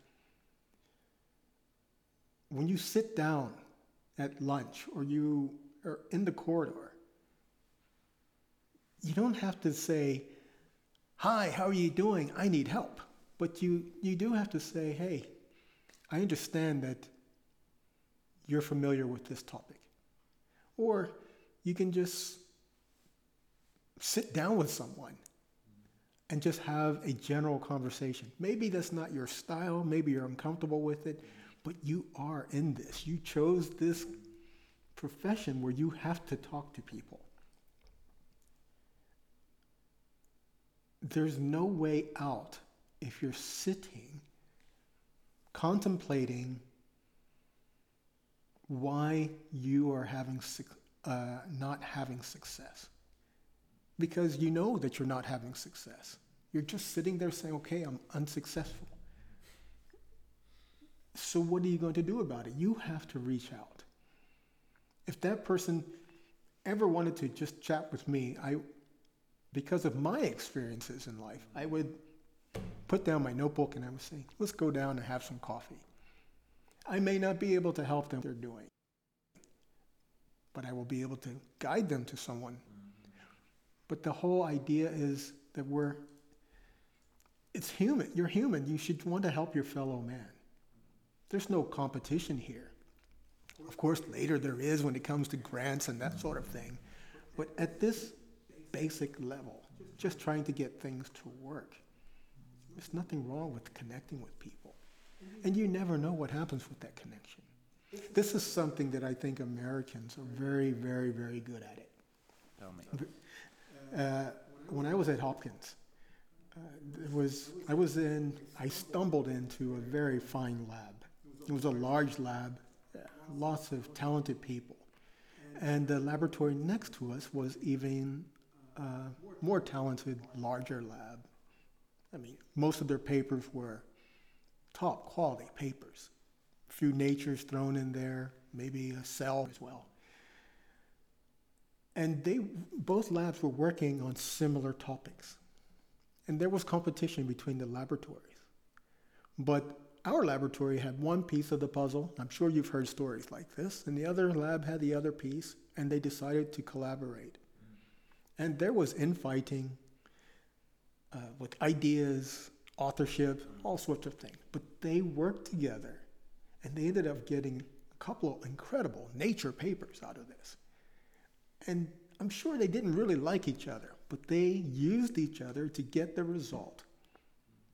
When you sit down at lunch or you are in the corridor, you don't have to say, hi, how are you doing? I need help. But you, you do have to say, hey, I understand that you're familiar with this topic. Or you can just sit down with someone and just have a general conversation. Maybe that's not your style, maybe you're uncomfortable with it, but you are in this. You chose this profession where you have to talk to people. There's no way out if you're sitting contemplating why you are having uh, not having success because you know that you're not having success. You're just sitting there saying okay i'm unsuccessful. So what are you going to do about it? You have to reach out. If that person ever wanted to just chat with me i because of my experiences in life i would put down my notebook and i would say let's go down and have some coffee. I may not be able to help them they're doing, but I will be able to guide them to someone. But the whole idea is that we're it's human. You're human. You should want to help your fellow man. There's no competition here. Of course, later there is when it comes to grants and that sort of thing. But at this basic level, just trying to get things to work, there's nothing wrong with connecting with people. And you never know what happens with that connection. This is something that I think Americans are very, very, very good at it. Tell me. Uh, when I was at Hopkins, Uh, it was I was in I stumbled into a very fine lab. It was a large lab, uh, lots of talented people, and the laboratory next to us was even uh, more talented, larger lab. I mean, most of their papers were top quality papers. A few natures thrown in there, maybe a cell as well. And they both labs were working on similar topics. And there was competition between the laboratories. But our laboratory had one piece of the puzzle. I'm sure you've heard stories like this. And the other lab had the other piece, and they decided to collaborate. And there was infighting uh, with ideas, authorship, all sorts of things. But they worked together, and they ended up getting a couple of incredible nature papers out of this. And I'm sure they didn't really like each other, but they used each other to get the result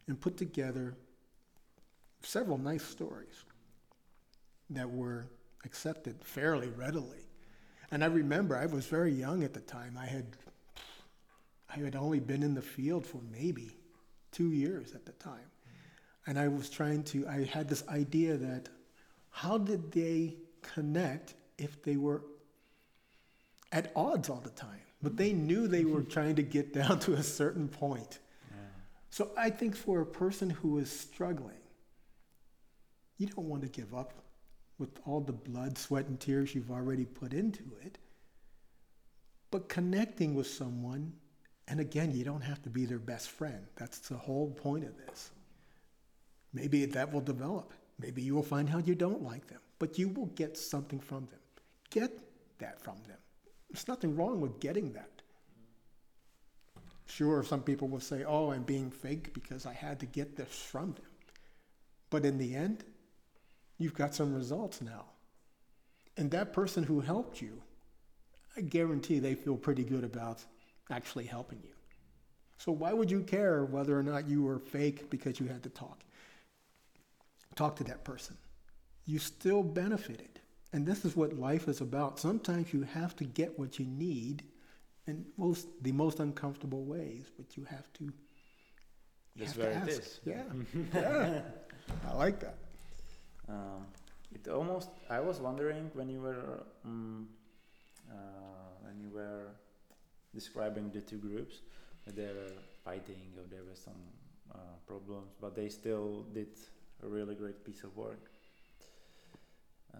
and put together several nice stories that were accepted fairly readily. And I remember I was very young at the time. I had I had only been in the field for maybe two years at the time. And I was trying to I had this idea that how did they connect if they were at odds all the time? But they knew they were trying to get down to a certain point. Yeah. So I think for a person who is struggling, you don't want to give up with all the blood, sweat, and tears you've already put into it. But connecting with someone, and again, you don't have to be their best friend. That's the whole point of this. Maybe that will develop. Maybe you will find out you don't like them, but you will get something from them. Get that from them. There's nothing wrong with getting that. Sure, some people will say, oh, I'm being fake because I had to get this from them. But in the end, you've got some results now. And that person who helped you, I guarantee they feel pretty good about actually helping you. So why would you care whether or not you were fake because you had to talk? Talk to that person. You still benefited. And this is what life is about. Sometimes you have to get what you need in most the most uncomfortable ways, but you have to. You That's have where to ask. is. Yeah, yeah. I like that. Um, it almost. I was wondering when you were um, uh, when you were describing the two groups that they were fighting or there were some uh, problems, but they still did a really great piece of work. Uh,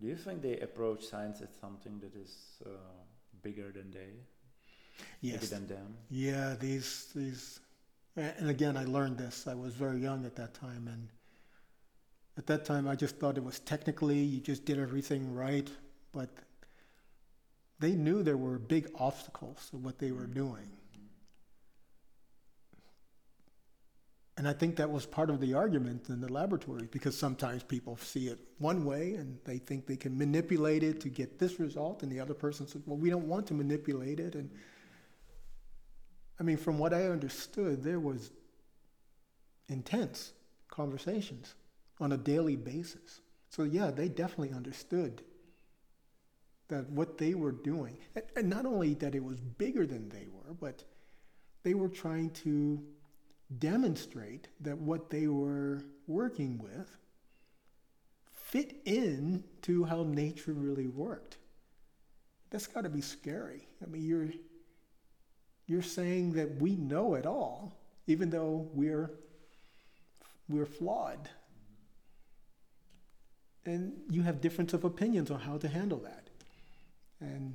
do you think they approach science as something that is uh, bigger than they, bigger than them? Yeah, these these, and again, I learned this. I was very young at that time, and at that time, I just thought it was technically you just did everything right, but they knew there were big obstacles to what they were doing, and I think that was part of the argument in the laboratory because sometimes people see it one way and they think they can manipulate it to get this result, and the other person says, "Well, we don't want to manipulate it," and I mean, from what I understood, there was intense conversations on a daily basis. So yeah, they definitely understood that what they were doing, and, and not only that it was bigger than they were, but they were trying to demonstrate that what they were working with fit in to how nature really worked. That's got to be scary. I mean, you're you're saying that we know it all, even though we're we're flawed. And you have difference of opinions on how to handle that. And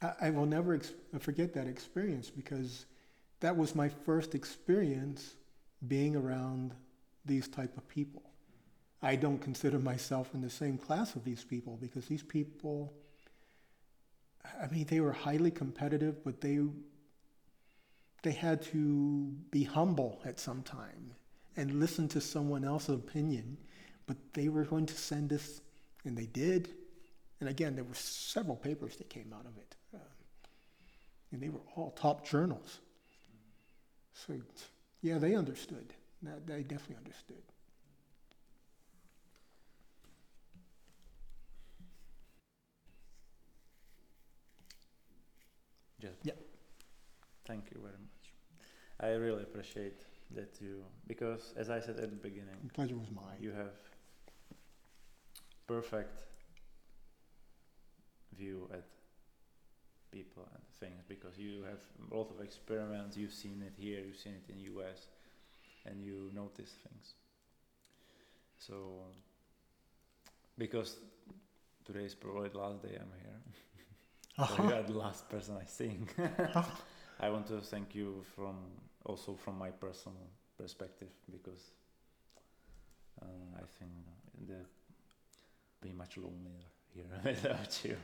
I, I will never ex- forget that experience because that was my first experience being around these type of people. I don't consider myself in the same class of these people because these people I mean, they were highly competitive, but they they had to be humble at some time and listen to someone else's opinion. But they were going to send us, and they did. And again, there were several papers that came out of it, and they were all top journals. So, yeah, they understood. They definitely understood. Just Yeah. Thank you very much. I really appreciate that you because as I said at the beginning, The pleasure was mine. you have perfect view at people and things because you have a lot of experiments you've seen it here you've seen it in us and you notice things. So because today is probably the last day i'm here. So you Uh-huh. are the last person i think i want to thank you from also from my personal perspective because uh, i think that be much lonelier here without you